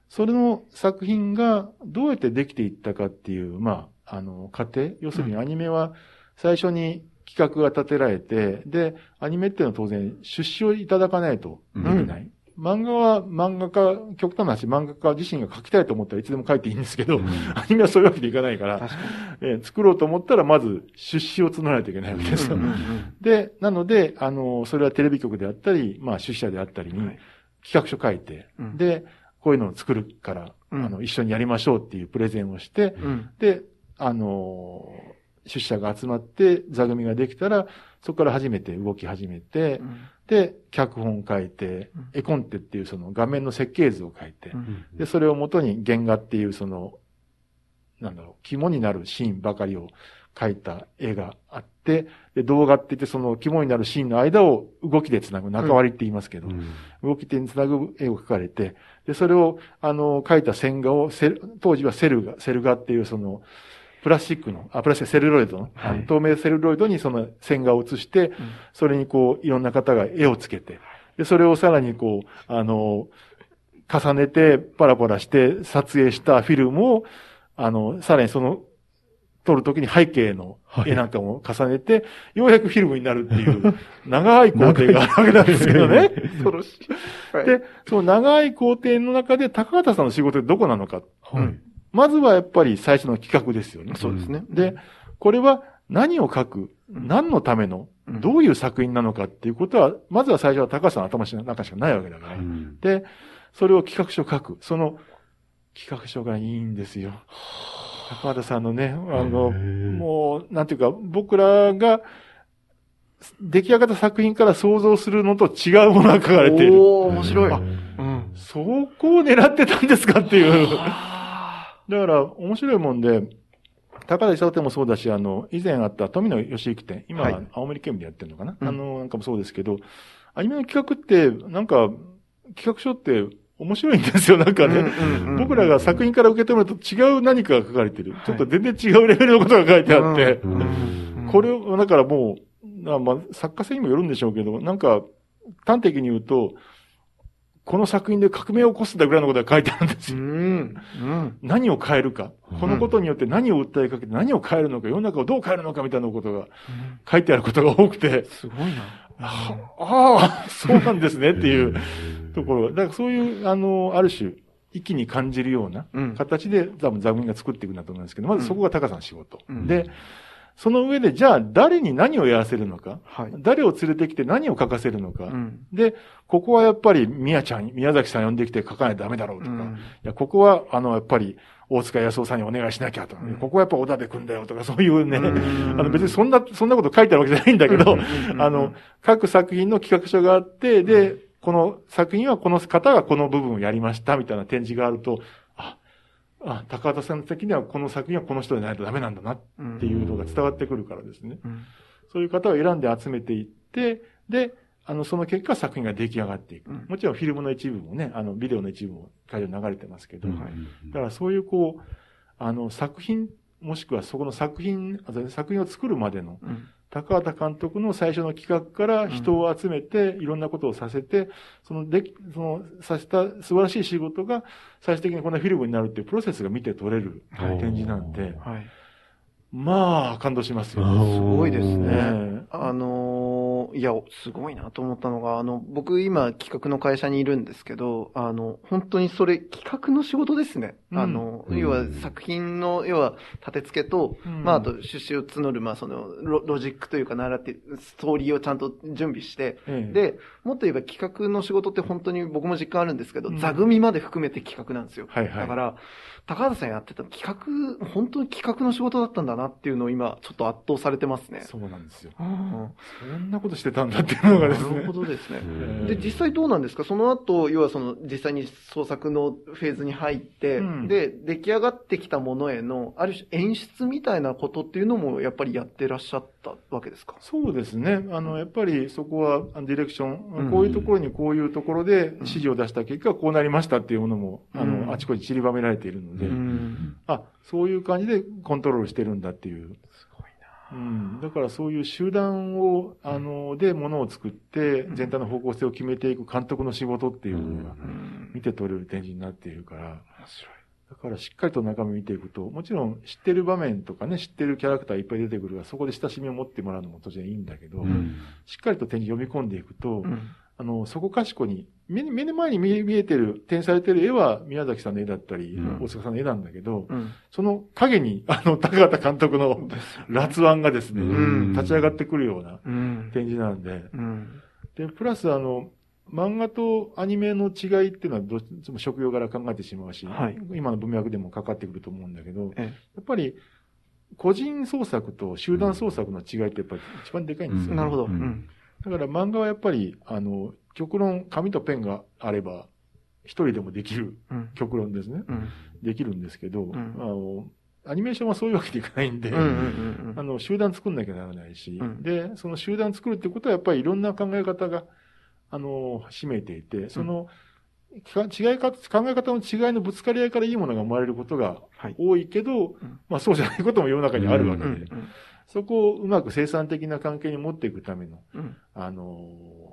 S5: それの作品がどうやってできていったかっていう、まあ、あの、過程、要するにアニメは最初に企画が立てられて、で、アニメっていうのは当然出資をいただかないとできない。漫画は漫画家、極端な話、漫画家自身が描きたいと思ったらいつでも描いていいんですけど、アニメはそういうわけにいかないから、
S4: 確か
S5: えー作ろうと思ったらまず出資を募らないといけないわけですよ。で、なので、あの、それはテレビ局であったり、まあ、出資者であったりに
S4: はい、
S5: 企画書書いて、
S4: うん。
S5: で、こういうのを作るから、
S4: うん。
S5: あの、一緒にやりましょうっていうプレゼンをして、
S4: うん。
S5: で、あの、出資者が集まって座組ができたら、そこから初めて動き始めて、
S4: うん。
S5: で、脚本書いて
S4: うん、
S5: 絵コンテっていうその画面の設計図を書いて
S4: う、ん。
S5: で、それをもとに原画っていうその、なんだろう、肝になるシーンばかりを描いた絵があって、で、動画って言ってその肝になるシーンの間を動きでつなぐ、中割りって言いますけど、動き手につなぐ絵を描かれて、で、それを、あの、描いた線画をセル、当時はセル画、セル画っていうその、プラスチックの、あ、プラスチックセルロイドの、あの透明セルロイドにその線画を写して、それにこう、いろんな方が絵をつけて、で、それをさらにこう、あの、重ねて、パラパラして撮影したフィルムを、あの、さらにその、撮るときに背景の絵なんかも重ねて、ようやくフィルムになるっていう、(laughs) 長い工程があるわけなんですけどね。(laughs)
S4: 恐ろしい。はい
S5: で、その長い工程の中で高畑さんの仕事ってどこなのか。
S3: はい。
S5: まずはやっぱり最初の企画ですよね。
S4: そうですね。
S5: で、これは何を書く、何のための、
S4: うん
S5: どういう作品なのかっていうことは、まずは最初は高橋さんの頭の中しかないわけだから。
S3: うん
S5: で、それを企画書書く。その企画書がいいんですよ。高畑さんのね、あの、もう、なんていうか、僕らが、出来上がった作品から想像するのと違うものが書かれている。
S4: おー、面白い。
S5: あ
S4: うん。
S5: そこを狙ってたんですかっていう。(laughs) だから、面白いもんで、高田勲店もそうだし、あの、以前あった富野義行店、今
S4: は
S5: はい。青森県でやってるのかな、
S4: うん。
S5: あの、なんかもそうですけど、アニメの企画って、なんか、企画書って面白いんですよ、なんかね。僕らが作品から受け止めると違う何かが書かれてる。ちょっと全然違うレベルのことが書いてあって、
S3: うん
S4: うん
S5: これを、だからもう、あまあ、作家性にもよるんでしょうけど、なんか、端的に言うと、この作品で革命を起こすんだぐらいのことが書いてあるんです
S4: う
S5: よ。
S4: ん。うん。
S5: 何を変えるか。このことによって何を訴えかけて何を変えるのか、世の中をどう変えるのかみたいなことが書いてあることが多くて、
S4: すごいな。
S5: ああ、そうなんですねっていうところが。だからそういう、あの、ある種、一気に感じるような
S4: うん
S5: 形で多分座組が作っていくんだと思うんですけど、まずそこが高さんの仕事。
S4: うん
S5: で、その上で、じゃあ誰に何をやらせるのか、
S4: はい。
S5: 誰を連れてきて何を書かせるのか、
S4: うん。
S5: で、ここはやっぱり宮ちゃん、宮崎さん呼んできて書かないとダメだろうとか、い
S4: うん。
S5: や、ここは、あの、やっぱり、大塚康夫さんにお願いしなきゃとか、
S4: うん。
S5: ここはやっぱ小田部君だよとか、そういうね、
S4: うん。
S5: あの別にそんな、そんなこと書いてあるわけじゃないんだけど、
S4: うん
S5: あの、各作品の企画書があって、で、この作品はこの方がこの部分をやりましたみたいな展示があると、あ、あ、高畑さん的にはこの作品はこの人でないとダメなんだなっていうのが伝わってくるからですね。
S4: うん。
S5: そういう方を選んで集めていって、で、あの、その結果作品が出来上がっていく。
S4: うん。
S5: もちろんフィルムの一部もね、あの、ビデオの一部も会場に流れてますけど、
S3: うん。
S5: だからそういうこう、あの、作品、もしくはそこの作品、作品を作るまでの、
S4: うん
S5: 高畑監督の最初の企画から人を集めて、いろんなことをさせて、そのでき、その、させた素晴らしい仕事が最終的にこんなフィルムになるっていうプロセスが見て取れる
S3: はい。
S5: 展示なんで、
S4: はい。
S5: まあ、感動しますよ。
S4: すごいですね。
S5: ね
S4: あのーいや、すごいなと思ったのが、あの、僕今企画の会社にいるんですけど、あの、本当にそれ企画の仕事ですね。
S5: うん。
S4: あの、
S3: うん。
S4: 要は作品の、要は立て付けと、
S5: うん。
S4: まあ、あと出資を募る、まあ、そのロ、ロジックというか、習って、ストーリーをちゃんと準備して、
S5: ええ
S4: で、もっと言えば企画の仕事って本当に僕も実感あるんですけど、
S5: うん
S4: 座組まで含めて企画なんですよ。
S5: はいはい。
S4: だから、高畑さんやってた企画、本当に企画の仕事だったんだなっていうのを今、ちょっと圧倒されてますね。
S5: そうなんですよ。
S4: うん
S5: そんなことしてたんだっていうのがですね。
S4: なるほどですね。
S3: うん
S4: で、実際どうなんですか？その後、要はその、実際に創作のフェーズに入って、
S5: うん
S4: で、出来上がってきたものへの、ある種演出みたいなことっていうのも、やっぱりやってらっしゃったわけですか？
S5: そうですね。あの、やっぱりそこはディレクション、
S4: うん
S5: こういうところにこういうところで指示を出した結果こうなりましたっていうものも、あ
S4: うん
S5: の、あちこち散りばめられているので、
S4: ん。
S5: あ、そういう感じでコントロールしてるんだっていう。
S4: すごい
S5: うん。だからそういう集団を、あの、でものを作って、全体の方向性を決めていく監督の仕事っていうのが。見て取れる展示になっているから、
S4: 面白い。
S5: だからしっかりと中身見ていくと、もちろん知ってる場面とかね、知ってるキャラクターいっぱい出てくるから、そこで親しみを持ってもらうのも当然いいんだけど、
S3: うん
S5: しっかりと展示読み込んでいくと、
S4: うん。
S5: あの、そこかしこに、目に目の前に見え見えてる、展されてる絵は宮崎さんの絵だったり、
S3: うん。
S5: 大塚さんの絵なんだけど、
S4: うん。
S5: その影に、あの、高畑監督の辣腕がですね、
S3: うん。
S5: 立ち上がってくるような
S4: うん。
S5: 展示なんで、
S4: うん。
S5: で、プラスあの、漫画とアニメの違いっていうのはどっちも職業柄考えてしまうし、
S4: はい。
S5: 今の文脈でもかかってくると思うんだけど、
S4: え
S5: やっぱり個人創作と集団創作の違いってやっぱり一番でかいんですよ、
S3: うん。
S4: なるほど。
S5: だから漫画はやっぱり、あの、極論紙とペンがあれば、一人でもできる、
S4: うん。
S5: 極論ですね。
S4: うん。
S5: できるんですけど、
S4: ん
S5: あの、アニメーションはそういうわけにいかないんで、
S4: うん。うん。
S5: あの、集団作んなきゃならないし、
S4: うん
S5: で、その集団作るってことはやっぱりいろんな考え方が、あの、占めていて、その、か違いか、考え方の違いのぶつかり合いからいいものが生まれることが
S4: はい
S5: 多いけど、
S4: ん
S5: まあそうじゃないことも世の中にあるわけで、
S3: うん
S5: そこをうまく生産的な関係に持っていくための、
S4: うん
S5: あのー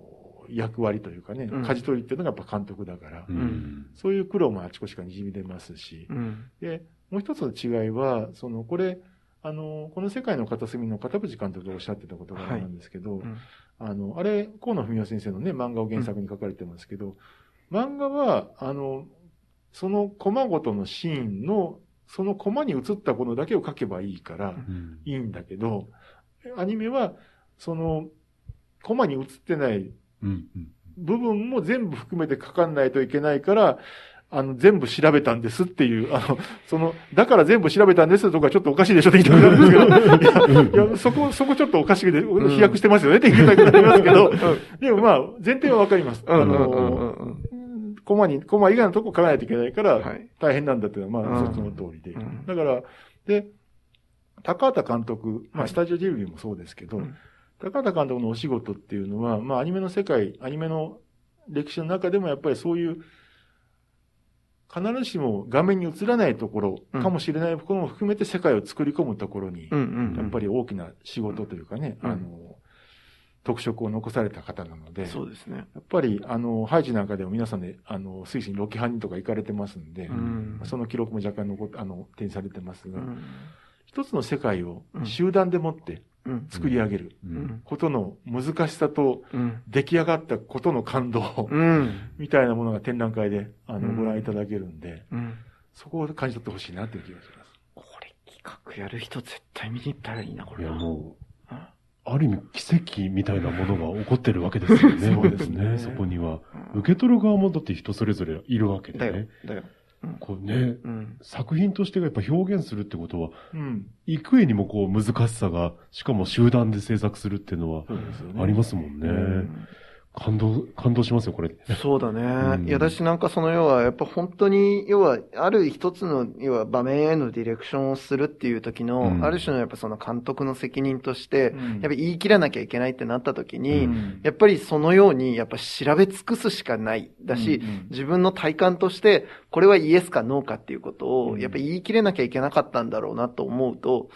S5: 役割というかね、
S4: うん。
S5: 舵取りっていうのがやっぱ監督だから、
S3: うん。
S5: そういう苦労もあちこちから滲み出ますし、
S4: うん。
S5: で、もう一つの違いは、その、これ、あの、この世界の片隅の片渕監督がおっしゃってたことがあるんですけど、
S4: うん。
S5: あの、あれ、河野文夫先生のね、漫画を原作に書かれてますけど、漫画は、あの、そのコマごとのシーンの、そのコマに映ったものだけを書けばいいから、
S3: うん。
S5: いいんだけど、アニメは、その、コマに映ってない部分も全部含めて書かないといけないから、あの、全部調べたんですっていう、あの、その、だから全部調べたんですとかちょっとおかしいでしょって言いたくなるんですけど、(laughs) いや、いやそこ、そこちょっとおかしくて、飛躍してますよねって言いたくなりますけど、でもまあ、前提はわかります。あの、
S4: うん
S5: コマに、コマ以外のとこ書かないといけないから
S4: はい、
S5: 大変なんだっていうのは、まあ、
S4: うん
S5: その通りで。
S4: うん。
S5: だから、で、高畑監督、まあ、
S4: はい。
S5: スタジオジブリもそうですけど、
S4: うん
S5: 高畑監督のお仕事っていうのは、まあ、アニメの世界、アニメの歴史の中でもやっぱりそういう、必ずしも画面に映らないところかもしれないところも含めて世界を作り込むところに、やっぱり大きな仕事というかね、
S4: うん。
S5: あの、特色を残された方なので、
S4: そうですね。
S5: やっぱり、あの、ハイジなんかでも皆さんで、あの、スイスにロケハンとか行かれてますんで、
S4: うん。
S5: その記録も若干残っあの、展示されてますが、
S4: うん。
S5: 一つの世界を
S4: うん。
S5: 集団でもって
S4: うん
S5: 作り上げることの難しさと、
S4: うん
S5: 出来上がったことの感動、
S4: うん (laughs)
S5: みたいなものが展覧会で、あの、
S4: うん
S5: ご覧いただけるんで、
S4: うん
S5: そこを感じ取ってほしいなという気がします。
S4: これ企画やる人絶対見に行ったらいいな、こ
S3: いや、
S4: れな。
S3: もう、
S4: うん
S3: ある意味奇跡みたいなものが起こってるわけですよね。(laughs)
S5: そうですね
S3: そこには。
S4: うん
S3: 受け取る側もだって人それぞれいるわけで
S4: だよ
S3: ね。、
S4: だよ。
S3: こうね、
S4: うん。
S3: 作品としてやっぱ表現するってことは、
S5: うん。
S3: 幾重にもこう難しさが、しかも集団で制作するっていうのは。ありますもんね。
S5: うん
S3: 感動、感動しますよ、これ。
S4: そうだね。
S3: うん
S4: いや、だしなんかその要は、やっぱ本当に、要は、ある一つの、要は場面へのディレクションをするっていう時の、
S3: うん
S4: ある種のやっぱその監督の責任として、
S5: うん
S4: やっぱ言い切らなきゃいけないってなった時に、
S5: うん
S4: やっぱりそのように、やっぱ調べ尽くすしかない。だし、
S5: うんうん
S4: 自分の体感として、これはイエスかノーかっていうことを、
S5: うん
S4: やっぱ言い切れなきゃいけなかったんだろうなと思うと、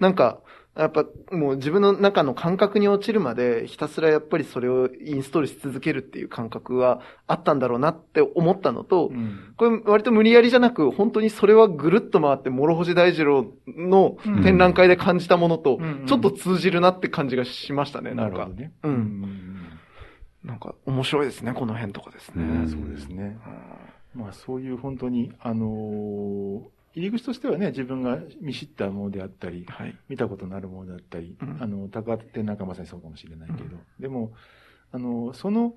S4: なんか、やっぱもう自分の中の感覚に落ちるまでひたすらやっぱりそれをインストールし続けるっていう感覚はあったんだろうなって思ったのと、
S5: うん
S4: これ割と無理やりじゃなく、本当にそれはぐるっと回って諸星大二郎の展覧会で感じたものとちょっと通じるなって感じがしましたね、なか
S5: なんるほど。ね。
S4: うんなんか面白いですね、この辺とかですね。
S3: うん
S5: そうですね。まあそういう本当に、あのー入り口としてはね、自分が見知ったものであったり、
S4: はい。
S5: 見たことのあるものだったり、
S4: うん。
S5: あの、高手なんかまさにそうかもしれないけど、でも、あの、その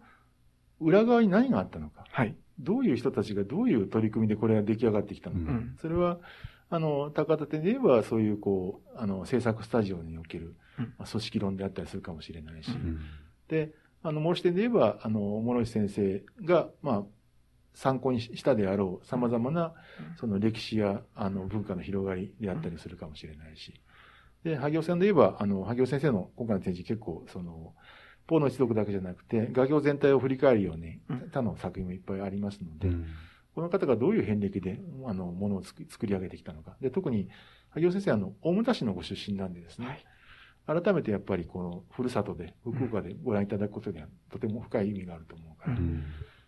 S5: 裏側に何があったのか、
S4: はい。
S5: どういう人たちがどういう取り組みでこれが出来上がってきたのか、
S3: うん。
S5: それは、あの、高田店で言えば、そういう、こう、あの、制作スタジオにおける、
S4: うん。
S5: まあ組織論であったりするかもしれないし、
S3: うん。
S5: で、あの、もう一点で言えば、あの、諸石先生が、まあ、参考にしたであろう様々な、その歴史や、あの、文化の広がりであったりするかもしれないし。で、萩尾さんで言えば、あの、萩尾先生の今回の展示結構、その、ポーの一族だけじゃなくて、画業全体を振り返るように
S4: うん、
S5: 他の作品もいっぱいありますので、
S3: うん。
S5: この方がどういう遍歴で、あの、ものを作作り上げてきたのか。で、特に、萩尾先生は、あの、大牟田市のご出身なんでですね、改めてやっぱりこの、ふるさとで、福岡でご覧いただくことには、とても深い意味があると思うから、
S3: うん。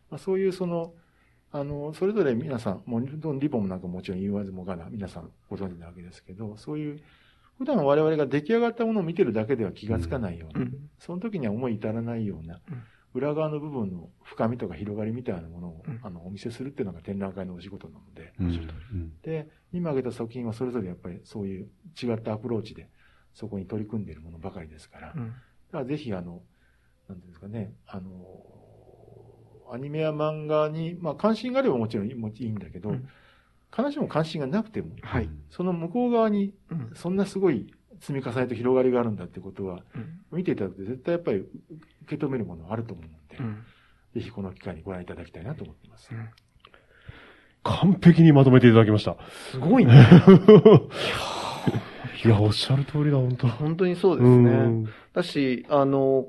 S5: まあ、そういうその、あの、それぞれ皆さん、もうリボンなんかもちろん言わずもがな、皆さんご存知なわけですけど、そういう、普段我々が出来上がったものを見てるだけでは気がつかないような、
S4: うん。
S5: その時には思い至らないような
S4: うん、
S5: 裏側の部分の深みとか広がりみたいなものを、
S4: うん。
S5: あの、お見せするっていうのが展覧会のお仕事なので、
S3: うんうん。
S5: で、今挙げた作品はそれぞれやっぱりそういう違ったアプローチで、そこに取り組んでいるものばかりですから、
S4: うん。
S5: だからぜひあの、なんていうんですかね、あの、アニメや漫画に、まあ関心があればもちろんいいんだけど、
S4: うん
S5: 必ずしも関心がなくても、
S4: はい。
S5: その向こう側に
S4: うん。
S5: そんなすごい積み重ねと広がりがあるんだってことは、
S4: うん。
S5: 見ていただくと絶対やっぱり受け止めるものはあると思うので、
S4: うん。
S5: ぜひこの機会にご覧いただきたいなと思っています。
S3: 完璧にまとめていただきました。
S4: すごいね。(laughs)
S3: いや、おっしゃる通りだ、本当
S4: 本当にそうです
S3: う
S4: ね。
S3: ん
S4: だし、あの、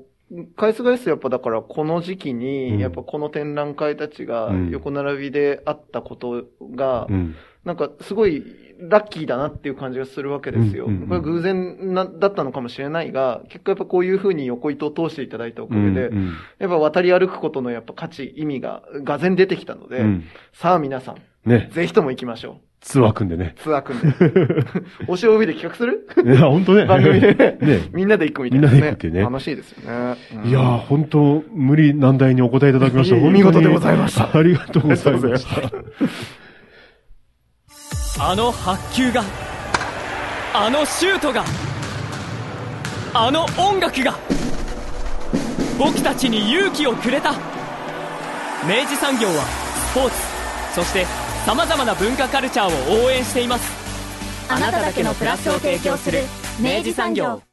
S4: 返す返すやっぱだからこの時期
S3: うん
S4: に、やっぱこの展覧会たちが
S3: うん
S4: 横並びであったことが
S3: う、ん。
S4: なんかすごいラッキーだなっていう感じがするわけですよ。これ偶然なだったのかもしれないが、結果やっぱこういうふうに横糸を通していただいたおかげで、
S3: うん
S4: やっぱ渡り歩くことのやっぱ価値、意味が、がぜん出てきたので、
S3: うん
S4: さあ皆さん、
S3: ね、
S4: ぜひとも行きましょう。
S3: ツアー組んでね。
S4: ツアー組んで。推し OB で企画する？
S3: いや、本当ね。
S4: 番組で、(laughs)
S3: ね。
S4: みんなで行くみたいな、ね。
S3: みんなで行くっていうね
S4: 楽しいですよね。うん
S3: いやー、本当無理難題にお答えいただきました。
S4: いえいえ
S3: 本当に
S4: 見事でございました
S3: ありがとうございました。
S2: あの発球があのシュートがあの音楽が僕たちに勇気をくれた明治産業はスポーツそしてさまざまな文化カルチャーを応援しています。
S1: あなただけのプラスを提供する明治産業。